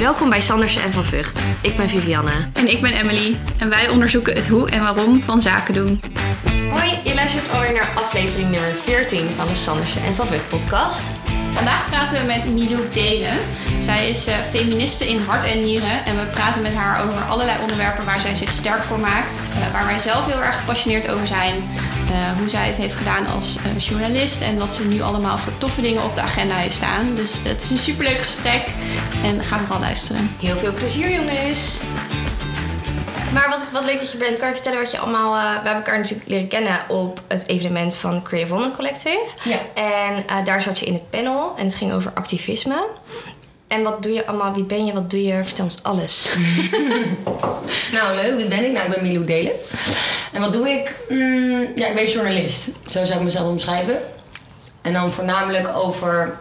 Welkom bij Sandersen en van Vught. Ik ben Vivianne. En ik ben Emily. En wij onderzoeken het hoe en waarom van zaken doen. Hoi, je luistert alweer naar aflevering nummer 14 van de Sandersen en van Vught podcast. Vandaag praten we met Milou Delen. Zij is uh, feministe in hart en nieren. En we praten met haar over allerlei onderwerpen waar zij zich sterk voor maakt. Uh, waar wij zelf heel erg gepassioneerd over zijn. Uh, hoe zij het heeft gedaan als journalist. En wat ze nu allemaal voor toffe dingen op de agenda heeft staan. Dus het is een superleuk gesprek. En ga vooral luisteren. Heel veel plezier jongens. Maar wat, wat leuk dat je bent. Kan je vertellen wat je allemaal... Uh, we hebben elkaar natuurlijk leren kennen op het evenement van Creative Woman Collective. Ja. En uh, daar zat je in het panel. En het ging over activisme. En wat doe je allemaal? Wie ben je? Wat doe je? Vertel ons alles. nou, leuk. Wie ben ik? Nou, ik ben Milou Delen. En wat doe ik? Mm, ja, ik ben journalist. Zo zou ik mezelf omschrijven. En dan voornamelijk over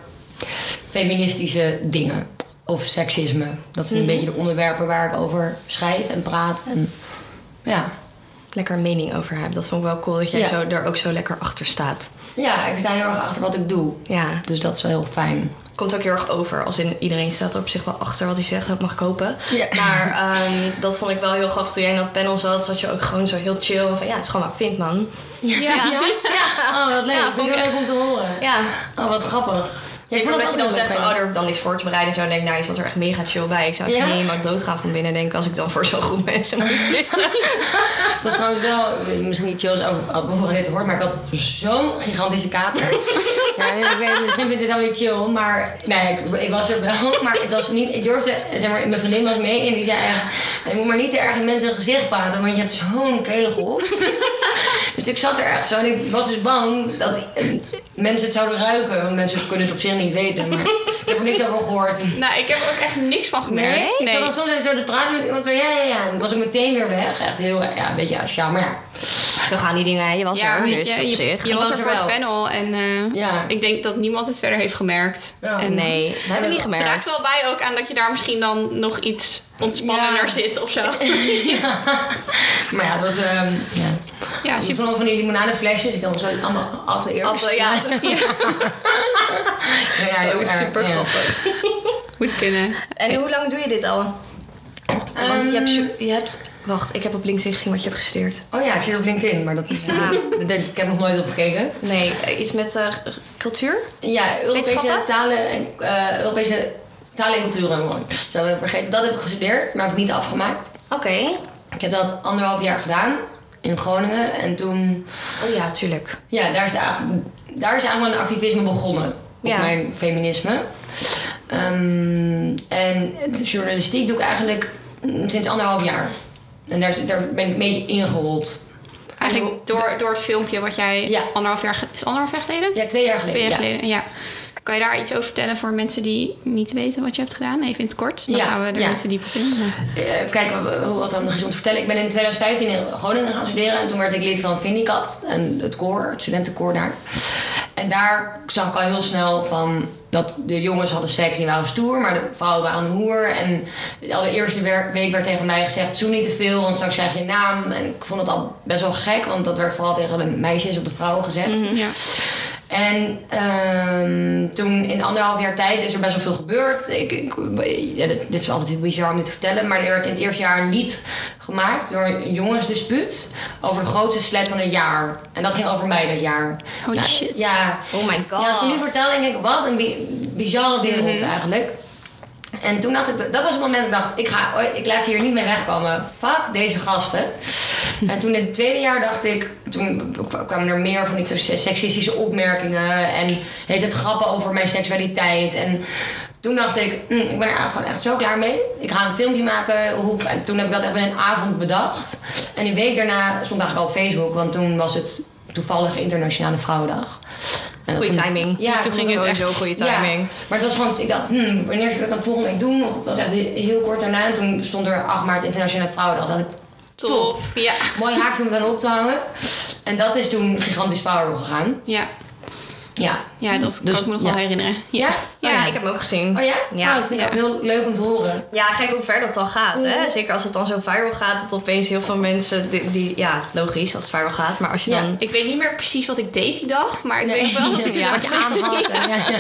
feministische dingen of seksisme. Dat zijn een Mhm. beetje de onderwerpen waar ik over schrijf en praat. En ja, Lekker mening over hebben. Dat vond ik wel cool dat jij Ja. zo, er ook zo lekker achter staat. ja, ik sta heel erg achter wat ik doe. Ja, Dus dat is wel heel fijn. Komt ook heel erg over. Als in iedereen staat er op zich wel achter wat hij zegt. Dat mag ik hopen. Ja. Maar ehm, dat vond ik wel heel grappig. Toen jij in dat panel zat, zat je ook gewoon zo heel chill. Van ja, het is gewoon wat ik vind, man. Ja? Oh, wat leuk. Ja, vond ik leuk om te horen. Ja. Oh, wat grappig. Zeker omdat het je dan zegt van, oh, er dan niks voor te bereiden. en Zo denk ik, nou, je zat er echt mega chill bij. Ik zou Ja? helemaal doodgaan van binnen, denk ik, als ik dan voor zo'n groep mensen moet zitten. Dat is trouwens wel, misschien niet chill als over dit hoort, maar ik had zo'n gigantische kater. ja, ik weet, misschien vindt het helemaal niet chill, maar nee, ik, ik was er wel. Maar het was niet, ik durfde, zeg maar, mijn vriendin was mee en die zei echt, je moet maar niet te erg in mensen gezicht praten, want je hebt zo'n kegel. dus ik zat er echt zo en ik was dus bang dat mensen het zouden ruiken, want mensen kunnen het op zich niet weten. Maar ik heb er niks over gehoord. Nou, ik heb er ook echt niks van gemerkt. Ik zat dan soms even zo te praten met iemand van ja, ja, ja. En ik was ook meteen weer weg. Echt heel, ja, een beetje asociaal, maar ja. Zo gaan die dingen, hè. Je was Ja, er, dus je, op je, zich. je was was er voor het wel. panel en eh, Ja. ik denk dat niemand het verder heeft gemerkt. Ja. en Nee, we hebben niet Het draagt gemerkt. wel bij ook aan dat je daar misschien dan nog iets ontspannender Ja. zit of zo. Maar ja, dat was, ehm ja. Ja, vond ook van die limonadeflesjes. Ik had zo allemaal. Altijd, ja, zo- Ja, ja, heel erg, super ja. grappig. Moet kunnen. En hoe lang doe je dit al? Want je hebt, Ehm, je hebt... Wacht, ik heb op LinkedIn gezien wat je hebt gestudeerd. Oh ja, ik zit op LinkedIn, maar dat is... Ja. daar- ik heb nog nooit op gekeken. Nee, eh, iets met eh, cultuur? Ja, Europese talen en eh, Europese talen en culturen. mooi. Zo heb ik vergeten. Dat heb ik gestudeerd, maar heb ik niet afgemaakt. Oké. Ik heb dat anderhalf jaar gedaan in Groningen. En toen, Oh ja, tuurlijk. ja, daar is eigenlijk, daar is eigenlijk mijn activisme begonnen. Op Ja. mijn feminisme. Ehm, en journalistiek doe ik eigenlijk sinds anderhalf jaar. En daar, daar ben ik een beetje ingerold. Eigenlijk door, door het filmpje wat jij Ja. anderhalf jaar... Is anderhalf jaar geleden? Ja, twee jaar geleden. Twee jaar ja. geleden, ja. Kan je daar iets over vertellen voor mensen die niet weten wat je hebt gedaan? Even in het kort. Dan Ja, gaan we er ja. diep op in. Eh, Even kijken wat- hoe wat dan is om te vertellen. Ik ben in 2015 in Groningen gaan studeren. En toen werd ik lid van Vindicat. En het koor, het studentenkoor daar. En daar zag ik al heel snel van... dat de jongens hadden seks, die waren stoer. Maar de vrouwen waren een hoer. En al de eerste week werd tegen mij gezegd... zoen niet te veel, want straks krijg je naam. En ik vond het al best wel gek. Want dat werd vooral tegen de meisjes of de vrouwen gezegd. Ja. En ehm, toen in anderhalf jaar tijd is er best wel veel gebeurd. Ik, ik, ja, dit, dit is altijd heel bizar om dit te vertellen. Maar er werd in het eerste jaar een lied gemaakt door een jongensdispuut over de grootste slet van het jaar. En dat ging over mij dat jaar. Holy Nou, shit. Ja, Oh my god. ja, als ik nu vertel, denk ik, wat een bi- bizarre wereld eigenlijk. En toen dacht ik, dat was het moment dat ik dacht, ik, ga, ik laat hier niet mee wegkomen. Fuck deze gasten. en toen in het tweede jaar dacht ik, toen kwamen er meer van die seksistische opmerkingen. En heet het grappen over mijn seksualiteit. En toen dacht ik, hm, ik ben er gewoon echt zo klaar mee. Ik ga een filmpje maken. Hoe, en toen heb ik dat echt in een avond bedacht. En een week daarna stond eigenlijk al op Facebook. Want toen was het toevallig Internationale Vrouwendag. Vond- timing. Ja, Toen ik ging het het echt goede timing. ja, maar het was gewoon, ik dacht, hmm, wanneer zou ik dat dan volgende week doen? Of het was echt heel, heel kort daarna. En toen stond er 8 maart Internationale Vrouwendag. Dat ik Top. Ja. mooi haakje om aan op te hangen. En dat is toen gigantisch viral gegaan. Ja. Ja. Ja, dat Dus, kan ik me nog ja. wel herinneren. Ja? Ja, Oh, ik heb hem ook gezien. Oh ja? Ja. Oh, dat vind ik Ja. heel leuk om te horen. Ja, gek hoe ver dat dan gaat. Hè? Zeker als het dan zo viral gaat, dat opeens heel veel mensen die, die- ja, logisch als het viral gaat, maar als je Ja. dan Ik weet niet meer precies wat ik deed die dag, maar ik Nee, weet wel dat ik ja, wat je aan had. en Ja, ja, ja.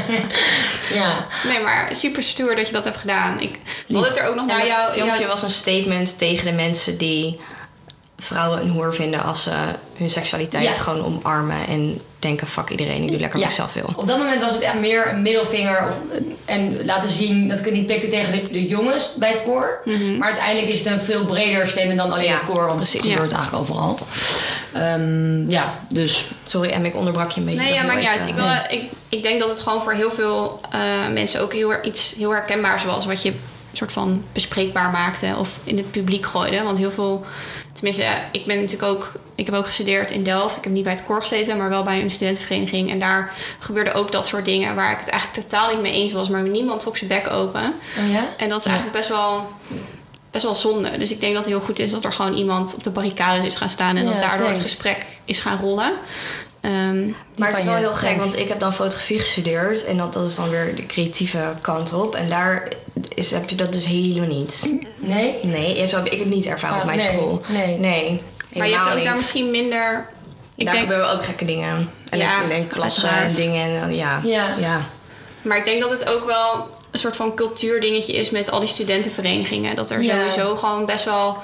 ja. Nee, maar super stoer dat je dat hebt gedaan. Ik had het er ook nog En naar dat jou. filmpje jou- was een statement tegen de mensen die vrouwen een hoer vinden als ze hun seksualiteit Ja. gewoon omarmen en denken fuck iedereen, ik doe lekker Ja. wat ik zelf wil. Op dat moment was het echt meer een middelvinger of, en laten zien dat ik het niet pikte tegen de, de jongens bij het koor. Maar uiteindelijk is het een veel breder statement dan alleen Mhm. Ja, het koor, want precies. het eigenlijk overal. Ehm, ja, dus Sorry, en ik onderbrak je een beetje. Nee, ja, maakt niet uit. Ik, wil, ik, ik denk dat het gewoon voor heel veel eh, mensen ook heel, iets heel herkenbaars was. Wat je soort van bespreekbaar maakte of in het publiek gooide. Want heel veel, tenminste, ik ben natuurlijk ook, ik heb ook gestudeerd in Delft. Ik heb niet bij het koor gezeten, maar wel bij een studentenvereniging. En daar gebeurde ook dat soort dingen waar ik het eigenlijk totaal niet mee eens was. Maar niemand trok zijn bek open. oh ja? En dat is Ja. eigenlijk best wel, best wel zonde. Dus ik denk dat het heel goed is dat er gewoon iemand op de barricades is gaan staan. En Ja, dat daardoor het gesprek is gaan rollen. Ehm, Maar het is wel heel gek, want ik heb dan fotografie gestudeerd en dat, dat is dan weer de creatieve kant op. En daar is, heb je dat dus helemaal niet. Nee? Nee, ja, zo heb ik het niet ervaren Ah, op mijn nee, school. nee. nee maar je hebt ook daar misschien minder... Ik daar denk, gebeuren ook gekke dingen. En Ja, ik denk klassen en dingen. En, ja. Ja. ja. maar ik denk dat het ook wel een soort van cultuurdingetje is met al die studentenverenigingen. Dat er Ja. sowieso gewoon best wel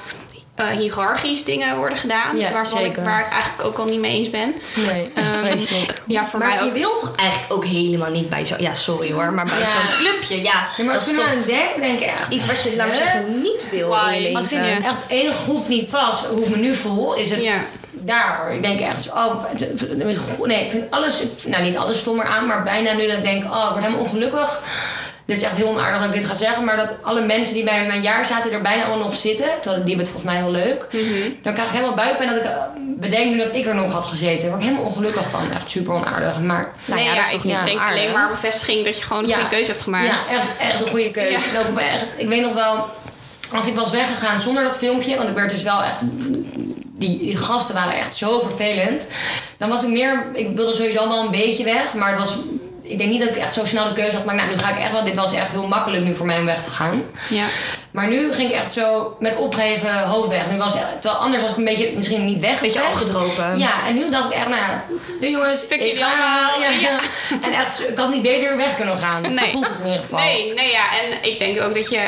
eh hiërarchisch dingen worden gedaan. Ja, waarvan ik, zeker. waar ik eigenlijk ook al niet mee eens ben. Nee, Ehm, vreselijk. Ja, voor maar mij je wilt toch eigenlijk ook helemaal niet bij zo'n... Ja, sorry hoor, maar bij Ja. zo'n clubje, ja. Ja, maar dat als is ik toch nou aan denk, denk ik echt... iets wat je, laat maar zeggen, niet wil Why? in je Wat vind je? echt één groep niet past, hoe ik me nu voel, is het Ja. daar. hoor. Ik denk echt, oh, nee, ik vind alles, nou niet alles stommer aan, maar bijna nu dat ik denk, oh, ik word helemaal ongelukkig. Dit is echt heel onaardig dat ik dit ga zeggen, maar dat alle mensen die bij mijn jaar zaten er bijna allemaal nog zitten, die hebben het volgens mij heel leuk. Dan krijg ik helemaal buikpijn dat ik eh, bedenk nu dat ik er nog had gezeten. Daar word ik helemaal ongelukkig van. Echt super onaardig. Maar Nou nee, ja, ja, dat is toch ik niet denk aardig? alleen maar bevestiging dat je gewoon een Ja. goede keuze hebt gemaakt. Ja, echt, echt een goede keuze. Ja. En ook echt, ik weet nog wel, als ik was weggegaan zonder dat filmpje, want ik werd dus wel echt. Die, die gasten waren echt zo vervelend. Dan was ik meer. Ik wilde sowieso wel een beetje weg, maar het was. Ik denk niet dat ik echt zo snel de keuze had. Maar nou, nu ga ik echt wel. Dit was echt heel makkelijk nu voor mij om weg te gaan. Ja. Maar nu ging ik echt zo met opgeheven hoofd weg. Nu was, terwijl anders was ik een beetje, misschien niet weg. Beetje afgestropen. Ja, en nu dacht ik echt, nou ja, de jongens, Fuck jullie ga. allemaal. Ja, Ja. En echt, ik had niet beter weg kunnen gaan. Nee. Voelt het in ieder geval. Nee, nee, ja. En ik denk ook dat je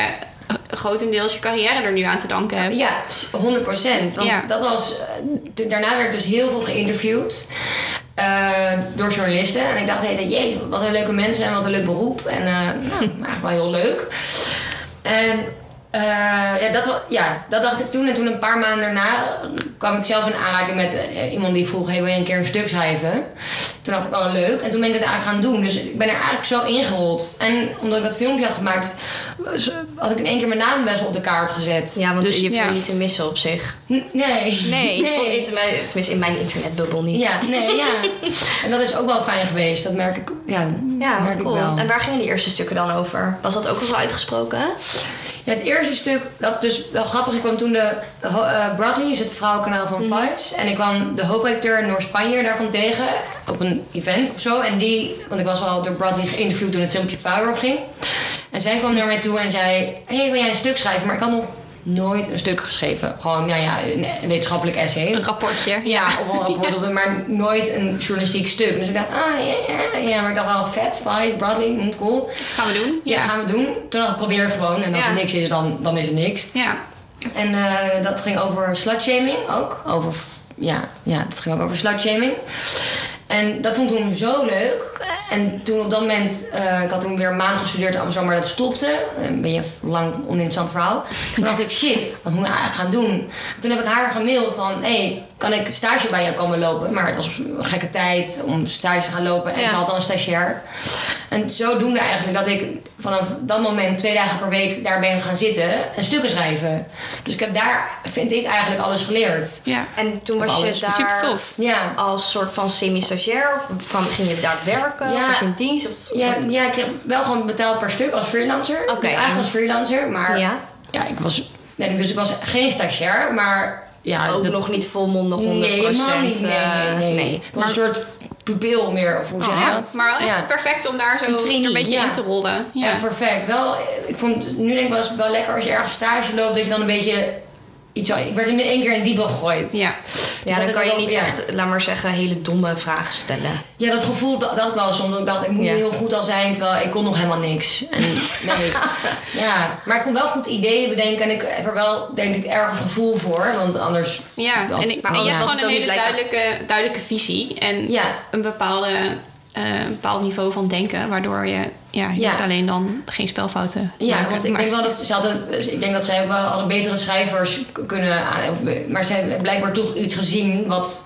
grotendeels je carrière er nu aan te danken hebt. Ja, 100 procent. Want Ja. dat was. eh, Daarna werd ik dus heel veel geïnterviewd. eh, door journalisten. En ik dacht, hey, jezus, wat een leuke mensen en wat een leuk beroep. En eh, nou, eigenlijk wel heel leuk. En eh, ja, dat, ja, dat dacht ik toen. En toen een paar maanden daarna kwam ik zelf in aanraking met eh, iemand die vroeg: hey, wil je een keer een stuk schrijven? Toen dacht ik, oh leuk. En toen ben ik het eigenlijk gaan doen. Dus ik ben er eigenlijk zo ingerold. En omdat ik dat filmpje had gemaakt, had ik in één keer mijn naam best wel op de kaart gezet. Ja, want dus, je viel ja. niet te missen op zich. N- Nee. Nee, nee. Vond ik, tenminste in mijn internetbubbel niet. Ja, nee, ja. En dat is ook wel fijn geweest. Dat merk ik, ja, Ja, merk ik cool. wel. En waar gingen die eerste stukken dan over? Was dat ook al zo uitgesproken? Ja, het eerste stuk, dat is dus wel grappig. Ik kwam toen de... eh, Bradley is het vrouwenkanaal van Mhm. Vice. En ik kwam de hoofdredacteur in Noord-Spanje daarvan tegen. Op een event of zo. En die... Want ik was al door Bradley geïnterviewd toen het filmpje viral ging. En zij kwam naar mij toe en zei... hey, wil jij een stuk schrijven? Maar ik had nog nooit een stuk geschreven. Gewoon, nou ja, een wetenschappelijk essay. Een rapportje. Ja, of wel een rapport maar nooit een journalistiek stuk. Dus ik dacht, ah ja, ja, ja, maar ik dacht wel vet, Vice, Bradley, mm, cool. Gaan we doen. Ja, gaan we doen. Toen dacht ik, probeer het gewoon. En als er niks is, dan, dan is er niks. Ja. En eh, dat ging over slutshaming ook. Over, ja, ja, dat ging ook over slutshaming. En dat vond ik toen zo leuk. En toen op dat moment, eh, ik had toen weer een maand gestudeerd in Amsterdam, maar dat stopte. Een beetje een lang oninteressant verhaal. Toen dacht ik, shit, wat moet ik nou eigenlijk gaan doen? Toen heb ik haar gemaild van, hé, hey, kan ik stage bij jou komen lopen? Maar het was een gekke tijd om stage te gaan lopen. En Ja. ze had al een stagiair. En zodoende eigenlijk dat ik vanaf dat moment twee dagen per week daar ben gaan zitten en stukken schrijven. Dus ik heb daar, vind ik, eigenlijk alles geleerd. Ja. En toen was alles. je daar Super tof. Ja. als soort van semi-stagiair? Of kwam, ging je daar werken? Ja. Of was je in dienst? Of, Ja, ja, ik kreeg wel gewoon betaald per stuk als freelancer. Oké. Dus eigenlijk als freelancer. Maar ja, Ja. ik was... Nee, dus ik was geen stagiair, maar... Ja, Ook dat- nog niet volmondig 100%. Nee, niet. Nee, eh, nee, nee. nee. Het was een soort pupil meer, of hoe zeg je Ja, dat? maar wel echt Ja. perfect om daar zo Een een beetje ja. in te rollen. Ja. Perfect. Wel, ik vond, nu denk ik wel, wel lekker als je ergens stage loopt, dat je dan een beetje iets... Ik werd in één keer in diepe gegooid. Ja. Ja, dat dan kan je niet ja. echt, laat maar zeggen, hele domme vragen stellen. Ja, dat gevoel dacht dacht ik wel soms. dat Ik dacht, ik moet Ja. heel goed al zijn, terwijl ik kon nog helemaal niks. En, nee. ja, maar ik kon wel goed ideeën bedenken en ik heb er wel, denk ik, ergens gevoel voor. Want anders... Ja, Dat- en, ik, maar en je hebt gewoon een hele duidelijke, duidelijke visie. En Ja, een, bepaalde, eh, een bepaald niveau van denken. Waardoor je ja, Ja. niet alleen dan geen spelfouten ja maken, want ik maar- denk wel dat ze hadden, ik denk dat zij ook wel alle betere schrijvers kunnen Maar zij hebben blijkbaar toch iets gezien wat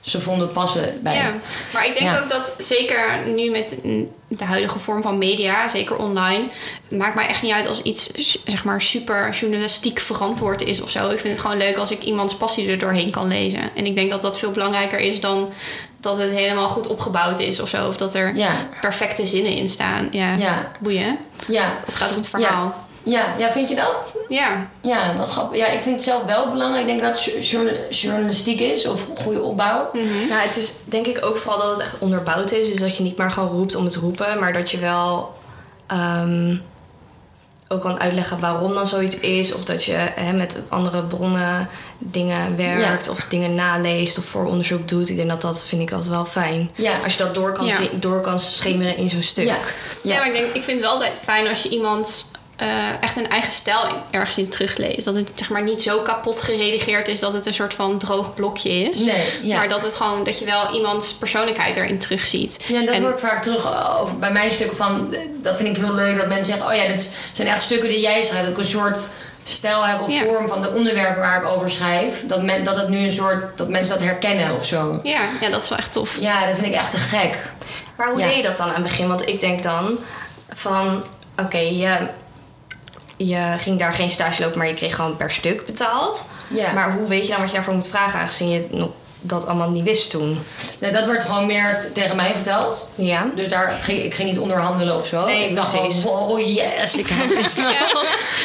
ze vonden passen bij. Ja, maar ik denk Ja. ook dat zeker nu met de huidige vorm van media, zeker online, het maakt mij echt niet uit als iets zeg maar super journalistiek verantwoord is of zo. Ik vind het gewoon leuk als ik iemands passie er doorheen kan lezen. En ik denk dat dat veel belangrijker is dan dat het helemaal goed opgebouwd is of zo. Of dat er Ja, perfecte zinnen in staan. Ja, ja, boeien. ja. Het gaat om het verhaal. Ja, ja, vind je dat? Ja. Ja, wel grappig. Ja, ik vind het zelf wel belangrijk. Ik denk dat het journa- journalistiek is of goede opbouw. Mhm. Nou, het is denk ik ook vooral dat het echt onderbouwd is. Dus dat je niet maar gewoon roept om het roepen, maar dat je wel ehm, ook kan uitleggen waarom dan zoiets is. Of dat je hè, met andere bronnen dingen werkt, of dingen naleest of vooronderzoek doet. Ik denk dat dat vind ik altijd wel fijn. Ja. Als je dat door kan, door kan schemeren in zo'n stuk. Ja. Ja, maar ik, denk, ik vind het wel altijd fijn als je iemand eh, echt een eigen stijl in- ergens in terugleest. Dat het zeg maar niet zo kapot geredigeerd is dat het een soort van droog blokje is. Nee, ja. Maar dat het gewoon dat je wel iemands persoonlijkheid erin terugziet. Ja, en dat En- hoor ik vaak terug eh, over, bij mijn stukken van... Dat vind ik heel leuk, dat mensen zeggen... Oh ja, dit zijn echt stukken die jij schrijft. Dat ik een soort stijl heb of Ja. vorm van de onderwerpen waar ik over schrijf. Dat, men, dat het nu een soort... Dat mensen dat herkennen of zo. Ja, ja, dat is wel echt tof. Ja, dat vind ik echt te gek. Maar hoe Ja. deed je dat dan aan het begin? Want ik denk dan van, oké, je, je ging daar geen stage lopen, maar je kreeg gewoon per stuk betaald. Ja. Maar hoe weet je dan wat je daarvoor moet vragen, aangezien je nog dat allemaal niet wist toen? Nee, dat werd gewoon meer tegen mij verteld. Ja. Dus daar ging, ik ging niet onderhandelen of zo. Nee, ik dacht precies. gewoon, wow, yes, ik heb het Ja,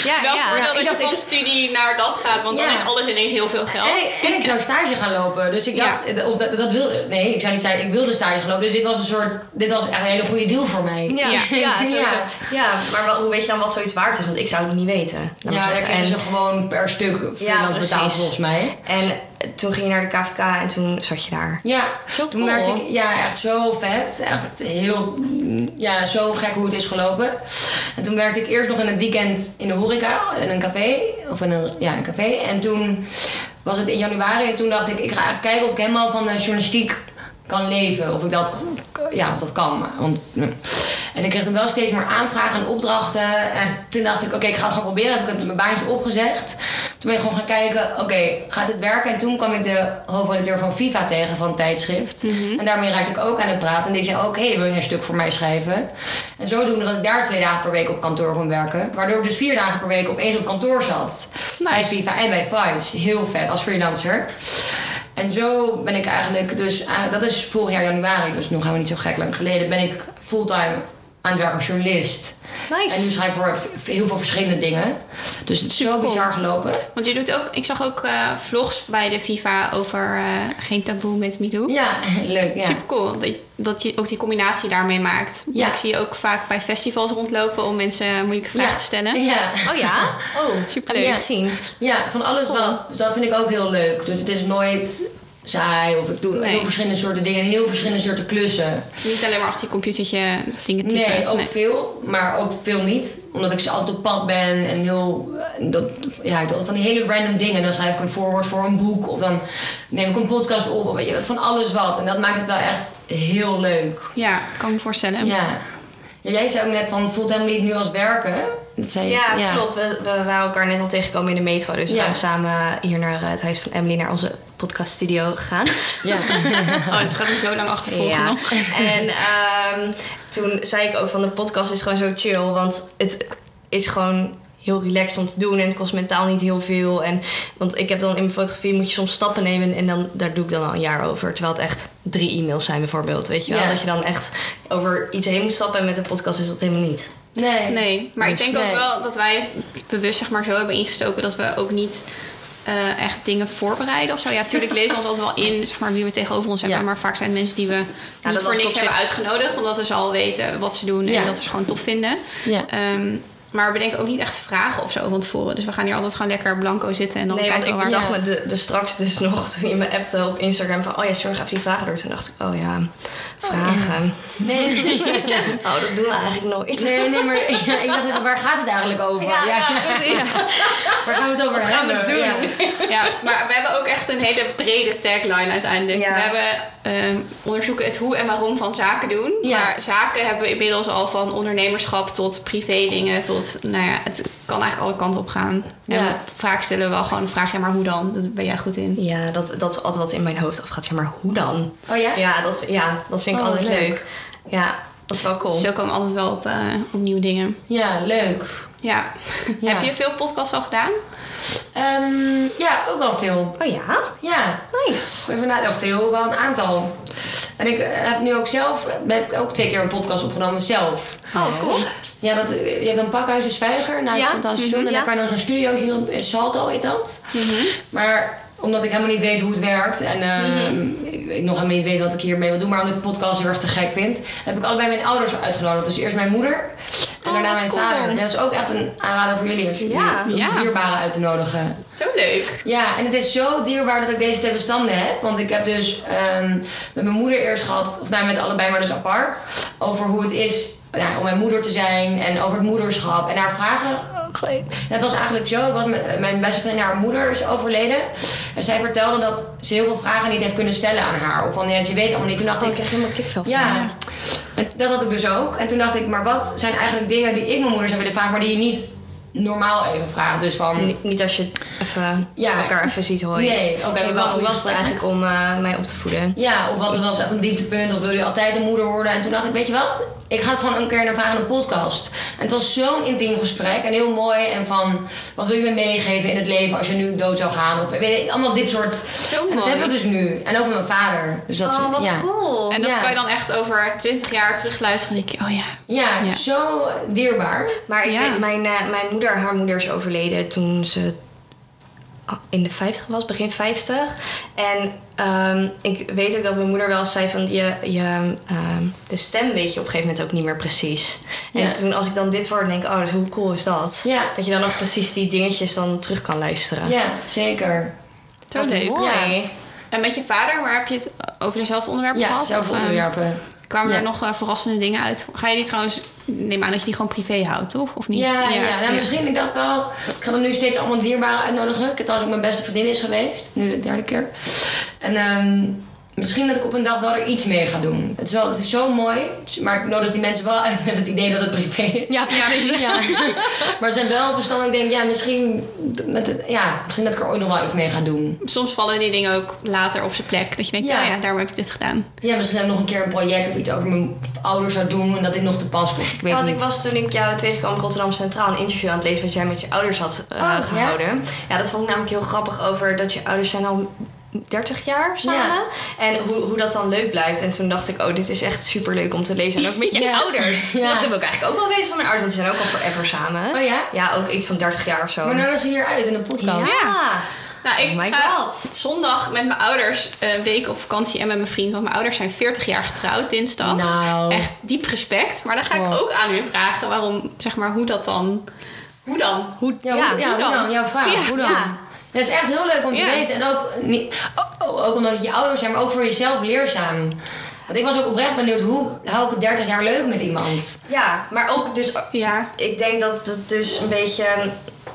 Ja, wel ja. voordeel Ja, ik dat dacht, je van ik- studie naar dat gaat, want Ja. dan is alles ineens heel veel geld. En ik, en ik zou stage gaan lopen. Dus ik Ja. dacht, of dat, dat wil, nee, ik zou niet zeggen, ik wilde stage gaan lopen. Dus dit was een soort, dit was echt een hele goede deal voor mij. Ja, Ja. ja, sowieso. Ja. Ja, maar wel, hoe weet je dan wat zoiets waard is? Want ik zou het niet weten. Ja, daar zeggen. kregen En- ze gewoon per stuk freelance precies. betaald volgens mij. En toen ging je naar de KVK en toen zat je daar. Ja, Zo toen cool. werd ik, ja, echt zo vet. Echt heel, ja, zo gek hoe het is gelopen. En toen werkte ik eerst nog in het weekend in de horeca, in een café. Of in een, ja, een café. En toen was het in januari en toen dacht ik, ik ga kijken of ik helemaal van de journalistiek kan leven. Of ik dat, ja, of dat kan. Want, en ik kreeg toen wel steeds meer aanvragen en opdrachten. En toen dacht ik, oké, ik ga het gewoon proberen. Heb ik het mijn baantje opgezegd. Toen ben ik gewoon gaan kijken, oké, gaat het werken? En toen kwam ik de hoofdredacteur van Viva tegen van het tijdschrift. En daarmee raakte ik ook aan het praten. En die zei ook, hé, hey, wil je een stuk voor mij schrijven? En zodoende dat ik daar twee dagen per week op kantoor kon werken. Waardoor ik dus vier dagen per week opeens op kantoor zat. Bij. Viva en bij Vice. Heel vet, als freelancer. En zo ben ik eigenlijk dus, ah, dat is vorig jaar januari, dus nu gaan we niet zo gek lang geleden, ben ik fulltime aan het werken als journalist. En nu Nice. schrijf ik voor v- heel veel verschillende dingen. Dus het is zo Supercool. bizar gelopen. Want je doet ook, ik zag ook eh, vlogs bij de FIFA over eh, geen taboe met Milou. Ja, leuk. Ja. Super cool dat, dat je ook die combinatie daarmee maakt. Ja. ik zie je ook vaak bij festivals rondlopen om mensen moeilijke vragen Ja. te stellen. Ja. Oh ja? Oh, Superleuk. leuk gezien. ja, van alles Cool. wat. Dus dat vind ik ook heel leuk. Dus het is nooit saai of ik doe Nee. heel verschillende soorten dingen, heel verschillende soorten klussen. Niet alleen maar achter je computertje dingen typen. Nee, ook veel, maar ook veel niet. Omdat ik ze altijd op pad ben en heel. Dat, ja, ik doe altijd van die hele random dingen. Dan schrijf ik een voorwoord voor een boek of dan neem ik een podcast op. Of weet je, van alles wat. En dat maakt het wel echt heel leuk. Ja, kan me voorstellen. Ja. ja jij zei ook net van het voelt helemaal niet nu als werken. Dat zei je. Ja, klopt. We, we waren elkaar net al tegengekomen in de metro. Dus we Ja. waren samen hier naar het huis van Emily, naar onze podcaststudio gegaan. Ja. Oh, het gaat me zo lang achtervolgen Ja. nog. En ehm, toen zei ik ook van de podcast is gewoon zo chill. Want het is gewoon heel relaxed om te doen. En het kost mentaal niet heel veel. En, want ik heb dan in mijn fotografie moet je soms stappen nemen. En dan, daar doe ik dan al een jaar over. Terwijl het echt drie e-mails zijn bijvoorbeeld. Weet je wel? Ja. Dat je dan echt over iets heen moet stappen. En met de podcast is dat helemaal niet. Nee. Nee, maar ik Dus denk nee. ook wel dat wij bewust zeg maar zo hebben ingestoken dat we ook niet eh, echt dingen voorbereiden of zo. Ja, natuurlijk lezen we ons altijd wel in, zeg maar, wie we tegenover ons hebben. Ja. Maar vaak zijn het mensen die we dat niet voor ik niks hebben uitgenodigd. Omdat we ze al weten wat ze doen Ja. en dat we ze gewoon tof vinden. Ja. Ehm, maar we bedenken ook niet echt vragen of zo van tevoren. Dus we gaan hier altijd gewoon lekker blanco zitten en dan Nee, kijken ik we waar... dacht me de, de straks dus nog toen je me appte op Instagram van... oh ja, nog even die vragen door. Toen dacht ik, oh ja, vragen. Nee, nee, Oh, dat doen we eigenlijk nooit. nee, nee, maar ja, ik dacht, waar gaat het eigenlijk over? precies. Waar gaan we het over Wat gaan we doen? Ja. Ja, maar we hebben ook echt een hele brede tagline uiteindelijk. Ja. We hebben ehm, onderzoeken het hoe en waarom van zaken doen. Ja. Maar zaken hebben we inmiddels al van ondernemerschap tot privé dingen tot, nou ja, het kan eigenlijk alle kanten op gaan. En Ja. vaak stellen we wel gewoon de vraag, ja, maar hoe dan? Dat ben jij goed in. Ja, dat, dat is altijd wat in mijn hoofd afgaat. Ja, maar hoe dan? Oh ja? Ja, dat, ja, dat vind ik Oh, altijd leuk. leuk. Ja, dat is wel cool. Zo komen we altijd wel op, eh, op nieuwe dingen. Ja, leuk. Ja. Ja. Heb je veel podcasts al gedaan? Ehm, ja, ook wel veel. Oh ja? Ja, Nice. even na, nou, veel, wel een aantal. En ik eh, heb nu ook zelf, heb ik ook twee keer een podcast opgenomen zelf. Oh, wat cool. Ja, dat, je hebt een pakhuis in Zwijger naast Ja, het Station. mhm, En dan ja. kan je dan zo'n studio hier in Salto, heet dat. Maar omdat ik helemaal niet weet hoe het werkt en eh, ik, ik nog helemaal niet weet wat ik hiermee wil doen, maar omdat ik podcast heel erg te gek vind, heb ik allebei mijn ouders uitgenodigd. Dus eerst mijn moeder en Oh, daarna mijn cool. vader. Ja, dat is ook echt een aanrader voor jullie als jullie Ja. om Ja. dierbaren uit te nodigen. Zo leuk. Ja, en het is zo dierbaar dat ik deze twee bestanden heb. Want ik heb dus ehm, met mijn moeder eerst gehad, of nou met allebei maar dus apart, over hoe het is ja, om mijn moeder te zijn en over het moederschap. En haar vragen. Het was eigenlijk zo, was met, mijn beste vriendin, haar moeder is overleden. En zij vertelde dat ze heel veel vragen niet heeft kunnen stellen aan haar. Of van, ja, ze weet allemaal niet. Toen dacht Oh, ik, ik krijg helemaal kipvel van. ja. En dat had ik dus ook. En toen dacht ik, maar wat zijn eigenlijk dingen die ik mijn moeder zou willen vragen, maar die je niet normaal even vraagt? Dus van, Niet, niet als je even Ja. elkaar even ziet hoor. nee, oké, maar hoe was het eigenlijk om eh, mij op te voeden? Ja, of wat er was echt een dieptepunt, of wil je altijd een moeder worden? En toen dacht ik, weet je wat? Ik ga het gewoon een keer naar vragen in een podcast. En het was zo'n intiem gesprek en heel mooi. En van, wat wil je me meegeven in het leven als je nu dood zou gaan? Of weet je, allemaal dit soort. Zo En dat mooi. heb ik dus nu. En over mijn vader. Dus dat is- Oh, wat ja. cool. En dat Ja. kan je dan echt over 20 jaar terugluisteren en denk je, oh ja. Ja, Ja. zo dierbaar. Maar ik Ja. weet, mijn, eh, mijn moeder, haar moeder is overleden toen ze in de 50 was, begin 50. En ehm, ik weet ook dat mijn moeder wel zei van je, je ehm, de stem weet je op een gegeven moment ook niet meer precies. En Ja. toen als ik dan dit hoor, denk ik, oh, dus hoe cool is dat? Ja. Dat je dan ook precies die dingetjes dan terug kan luisteren. Ja, zeker. Zo Wat leuk. mooi. En met je vader, waar heb je het over dezelfde onderwerpen Ja, gehad? zelf Of, eh, onderwerpen. Kwamen Ja. er nog eh, verrassende dingen uit? Ga je die trouwens, neem aan dat je die gewoon privé houdt, toch? Of niet? Ja, ja, nou, misschien ik dacht wel. Ik ga er nu steeds allemaal dierbaren uitnodigen. Ik heb trouwens ook mijn beste vriendin is geweest. Nu de derde keer. En ehm, misschien dat ik op een dag wel er iets mee ga doen. Het is, wel, het is zo mooi. Maar ik nodig die mensen wel uit met het idee dat het privé is. Ja, precies. Ja. maar het zijn wel bestanden. Ik denk, ja, misschien, met het, ja, misschien dat ik er ooit nog wel iets mee ga doen. Soms vallen die dingen ook later op zijn plek. Dat je denkt, Ja. ja, ja daarom heb ik dit gedaan. Ja, misschien heb ik nog een keer een project of iets over mijn ouders zou doen. En dat dit nog te pas komt. Ik weet Ja, want niet. ik was toen ik jou tegenkwam Rotterdam Centraal een interview aan het lezen wat jij met je ouders had eh, Oh, ja? gehouden. Ja? dat vond ik namelijk heel grappig over dat je ouders zijn al 30 jaar samen. Ja. En hoe, hoe dat dan leuk blijft. En toen dacht ik, oh, dit is echt super leuk om te lezen. En ook met je Ja. ouders. Toen Ja. dacht ik ook eigenlijk ook wel weten van mijn ouders, want die zijn ook al forever samen. Oh ja? Ja, ook iets van 30 jaar of zo. Maar nou is ze hier uit in de podcast. ja. Nou, ik Oh my ga God. zondag met mijn ouders een week op vakantie en met mijn vriend. Want mijn ouders zijn 40 jaar getrouwd dinsdag. Nou. Echt diep respect. Maar dan ga ik ook aan u vragen waarom, zeg maar, hoe dat dan... Hoe dan? Hoe, Ja, Ja, hoe, ja, hoe hoe dan? dan? Jouw vraag, Ja, hoe dan? Dat is echt heel leuk om te Ja. weten. En ook, niet, oh, oh, ook omdat het je ouders zijn, maar ook voor jezelf leerzaam. Want ik was ook oprecht benieuwd, hoe hou ik het 30 jaar leuk met iemand? ja, maar ook dus Ja, ik denk dat het dus een beetje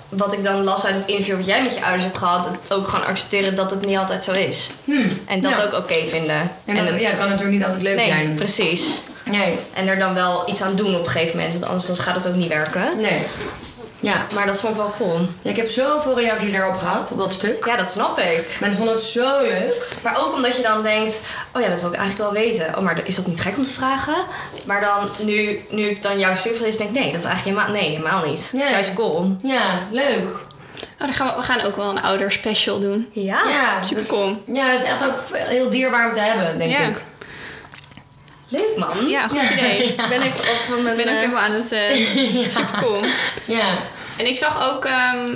wat ik dan las uit het interview wat jij met je ouders hebt gehad, het ook gewoon accepteren dat het niet altijd zo is. Hmm. En dat Ja. ook oké vinden. En dat, dan- ja, kan natuurlijk niet altijd leuk nee, zijn. precies. Nee. En er dan wel iets aan doen op een gegeven moment, want anders dan gaat het ook niet werken. Nee. Ja. Maar dat vond ik wel cool. ja, ik heb zoveel reacties daarop gehad, op dat stuk. Ja, dat snap ik. Mensen vonden het zo leuk. Maar ook omdat je dan denkt, oh ja, dat wil ik eigenlijk wel weten. Oh, maar is dat niet gek om te vragen? Maar dan, nu, nu ik dan jouw stuk lees, denk ik, nee, dat is eigenlijk helemaal, nee, helemaal niet. Dat is Nee. juist cool. Ja, leuk. oh, dan gaan we, we gaan ook wel een ouder special doen. Ja. Ja, Super dus- cool. Ja, dat is echt ook heel dierbaar om te hebben, denk Ja. ik. Leuk man. Ja, goed idee. Ben ik op van mijn... Ben ook eh, helemaal aan het... eh super cool. Ja. En ik zag ook... ehm,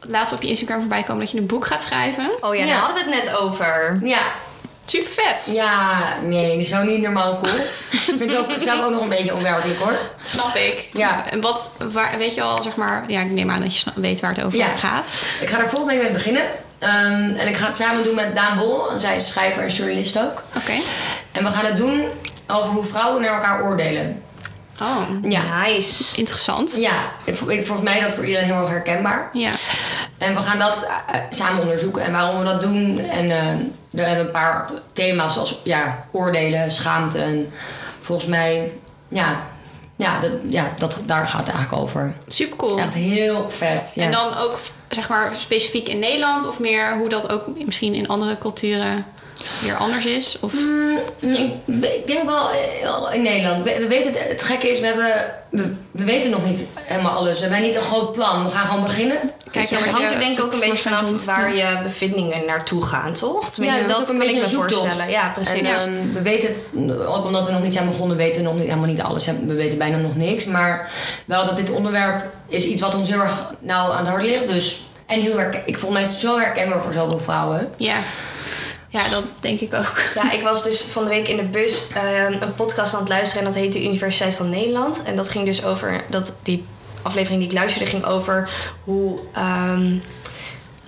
laatst op je Instagram voorbij komen dat je een boek gaat schrijven. Oh ja, Ja. daar hadden we het net over. Ja, Super vet. ja, nee, zo niet normaal cool. ik vind het zelf, ook nog een beetje onwerkelijk hoor. Snap ik. Ja. En wat, waar, weet je al, zeg maar, ja, ik neem aan dat je weet waar het over Ja. gaat. Ik ga er volgende week mee beginnen. Ehm, en ik ga het samen doen met Daan Bol. En zij is schrijver en journalist ook. Oké. En we gaan het doen over hoe vrouwen naar elkaar oordelen. Oh, Ja. Nice. interessant. Ja, volgens mij is dat voor iedereen heel erg herkenbaar. Ja. En we gaan dat eh, samen onderzoeken en waarom we dat doen. En eh we hebben een paar thema's zoals ja, oordelen, schaamte. En volgens mij, ja, ja, dat, ja dat, daar gaat het eigenlijk over. Super cool. Echt heel vet. Ja. En dan ook, zeg maar, specifiek in Nederland of meer hoe dat ook misschien in andere culturen weer anders is? Of... Mm, ik, ik denk wel eh, in Nederland. We, we weten het, het gekke is, we, hebben, we, we weten nog niet helemaal alles. We hebben niet een groot plan. We gaan gewoon beginnen. Kijk, Ja, je het hangt er denk ik ook een beetje vanaf waar je bevindingen naartoe gaan, toch? Tenminste, Ja, dat kan een ik me voorstellen. Ja, precies. En ehm, we weten het, ook omdat we nog niet zijn begonnen, weten we nog niet, helemaal niet alles. We weten bijna nog niks. Maar wel dat dit onderwerp is iets wat ons heel erg nauw aan het hart ligt. Dus, en heel herken, ik volgens mij is het zo herkenbaar voor zoveel vrouwen. Ja. Ja, dat denk ik ook. Ja, ik was dus van de week in de bus ehm, een podcast aan het luisteren en dat heet de Universiteit van Nederland. En dat ging dus over, dat die aflevering die ik luisterde ging over hoe, ehm,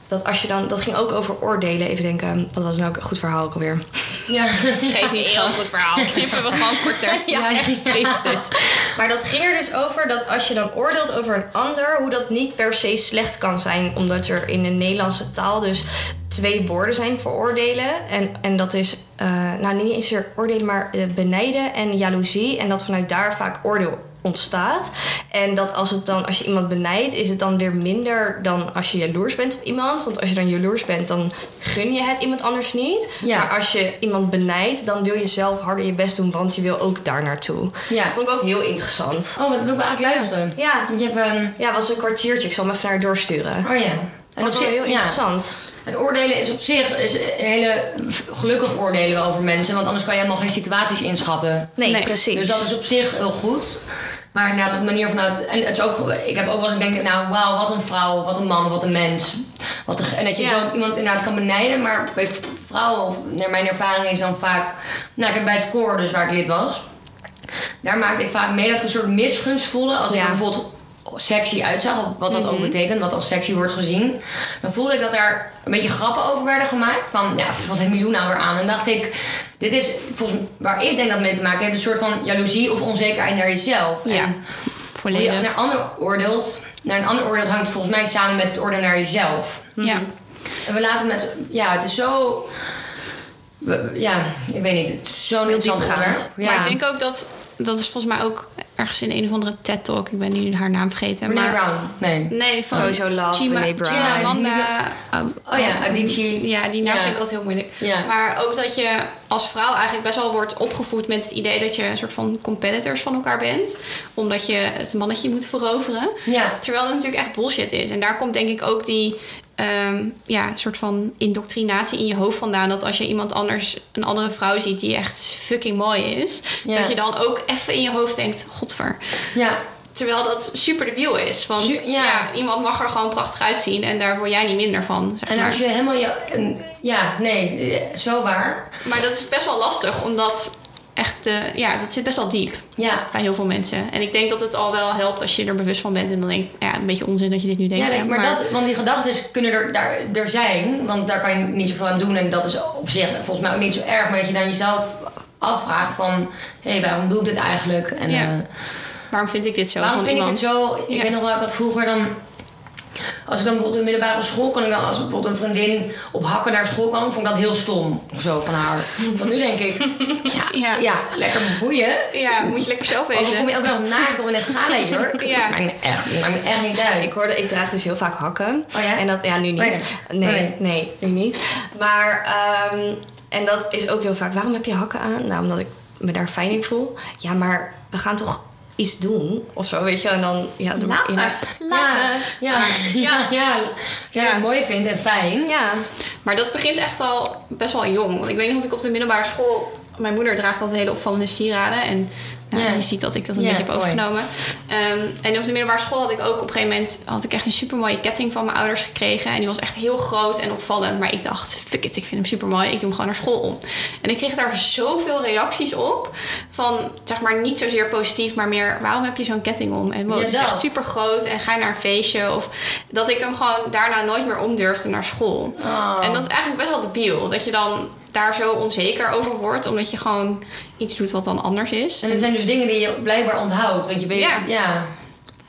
dat als je dan, dat ging ook over oordelen. Even denken, wat was nou ook een goed verhaal ook alweer? Ja, Geef niet heel goed verhaal. Knippen we gewoon korter. Ja, echt triest dit. Maar dat ging er dus over dat als je dan oordeelt over een ander, hoe dat niet per se slecht kan zijn. Omdat er in de Nederlandse taal dus twee woorden zijn voor oordelen. En, en dat is, eh, nou niet eens weer oordelen, maar eh, benijden en jaloezie. En dat vanuit daar vaak oordeel ontstaat. En dat als, het dan, als je iemand benijdt, is het dan weer minder dan als je jaloers bent op iemand. Want als je dan jaloers bent, dan gun je het iemand anders niet. Ja. Maar als je iemand benijdt, dan wil je zelf harder je best doen, want je wil ook daar naartoe. ja. Dat vond ik ook heel interessant. Oh, wat wil ik eigenlijk luisteren? Ja, Want je hebt... ehm, ja, was een kwartiertje. Ik zal hem even naar je doorsturen. oh ja. Dat was op wel heel ja. interessant. En oordelen is op zich is een hele gelukkig oordelen we over mensen, want anders kan je helemaal geen situaties inschatten. Nee, Nee. precies. Dus dat is op zich heel goed. Maar inderdaad op een manier vanuit... En het is ook... Ik heb ook wel eens denken... Nou, wauw, wat een vrouw, wat een man, wat een mens. Wat een, en dat je Ja. zo iemand inderdaad kan benijden. Maar bij vrouwen, of naar mijn ervaring is dan vaak... Nou, ik heb bij het koor dus waar ik lid was. Daar maakte ik vaak mee dat ik een soort misgunst voelde. Als ik Ja. bijvoorbeeld sexy uitzag. Of wat dat ook betekent. Wat als sexy wordt gezien. Dan voelde ik dat daar een beetje grappen over werden gemaakt. Van, ja, wat heeft Milou nou weer aan? En dacht ik... Dit is volgens waar ik denk dat mee te maken heeft. Een soort van jaloezie of onzekerheid naar jezelf. Ja, En hoe je volledig. naar een ander oordeelt, naar een ander oordeelt hangt volgens mij samen met het oordeel naar jezelf. Ja. En we laten met, ja, het is zo, ja, ik weet niet, het is zo'n diepgaand. onderwerp. Ja. Maar ik denk ook dat, dat is volgens mij ook ergens in een of andere TED-talk, ik ben nu haar naam vergeten. Maar, Brown, nee. Nee, van Sowieso love Chima- Brown. Chimamanda. Oh ja, Adichie. Ja, die naam Ja. vind ik altijd heel moeilijk. Ja. Maar ook dat je als vrouw eigenlijk best wel wordt opgevoed met het idee dat je een soort van competitors van elkaar bent. Omdat je het mannetje moet veroveren. Ja, Terwijl dat natuurlijk echt bullshit is. En daar komt denk ik ook die ehm, ja, soort van indoctrinatie in je hoofd vandaan. Dat als je iemand anders, een andere vrouw ziet die echt fucking mooi is. Ja. Dat je dan ook even in je hoofd denkt, godver. ja, Terwijl dat super debiel is. Want Su- ja. ja. iemand mag er gewoon prachtig uitzien. En daar word jij niet minder van. Zeg en maar. als je helemaal, je, een- ja, nee, eh, zo waar. Maar dat is best wel lastig. Omdat echt, eh, ja, dat zit best wel diep Ja, bij heel veel mensen. En ik denk dat het al wel helpt als je er bewust van bent. En dan denk ik, ja, een beetje onzin dat je dit nu denkt. ja nee, maar, dat, want die gedachten kunnen er, daar, er zijn, want daar kan je niet zoveel aan doen. En dat is op zich volgens mij ook niet zo erg, maar dat je dan jezelf afvraagt van, hé, hey, waarom doe ik dit eigenlijk? En, Ja. eh, Waarom vind ik dit zo Waarom vind iemand? ik het zo? Ik Ja. weet nog wel, ik had vroeger dan... Als ik dan bijvoorbeeld in de middelbare school kon ik dan... Als bijvoorbeeld een vriendin op hakken naar school kwam... vond ik dat heel stom. Of zo, van haar. Want nu denk ik... Ja, Ja. ja. lekker boeien. Ja, moet je lekker zelf Of dan kom weten. je ook nog naakt op in een gala-jurk. Ja. Maakt me echt, maakt me echt niet uit. Ik hoorde, ik draag dus heel vaak hakken. Oh ja? En dat, ja, nu niet. Oh ja. Nee, Oh nee. nee, nu niet. Maar, ehm, en dat is ook heel vaak. Waarom heb je hakken aan? Nou, omdat ik me daar fijn in voel. Ja, maar we gaan toch iets doen of zo, weet je? En dan, ja, dan, Laat me. ja. Ja, ja, ja, mooi vind en fijn. Ja, Maar dat begint echt al best wel jong. Want ik weet nog dat ik op de middelbare school... Mijn moeder draagt altijd hele opvallende sieraden. En Nou, Ja. Je ziet dat ik dat een beetje heb overgenomen. Ehm, en op de middelbare school had ik ook op een gegeven moment had ik echt een super mooie ketting van mijn ouders gekregen. En die was echt heel groot en opvallend. Maar ik dacht, fuck it, ik vind hem super mooi. Ik doe hem gewoon naar school om. En ik kreeg daar zoveel reacties op. Van zeg maar niet zozeer positief, maar meer waarom heb je zo'n ketting om? En wow, Ja, het is echt super groot. En ga je naar een feestje. Of dat ik hem gewoon daarna nooit meer om durfde naar school. Oh. En dat is eigenlijk best wel debiel. Dat je dan daar zo onzeker over wordt. Omdat je gewoon iets doet wat dan anders is. En het zijn dus dingen die je blijkbaar onthoudt. Want je weet... Ja. ja.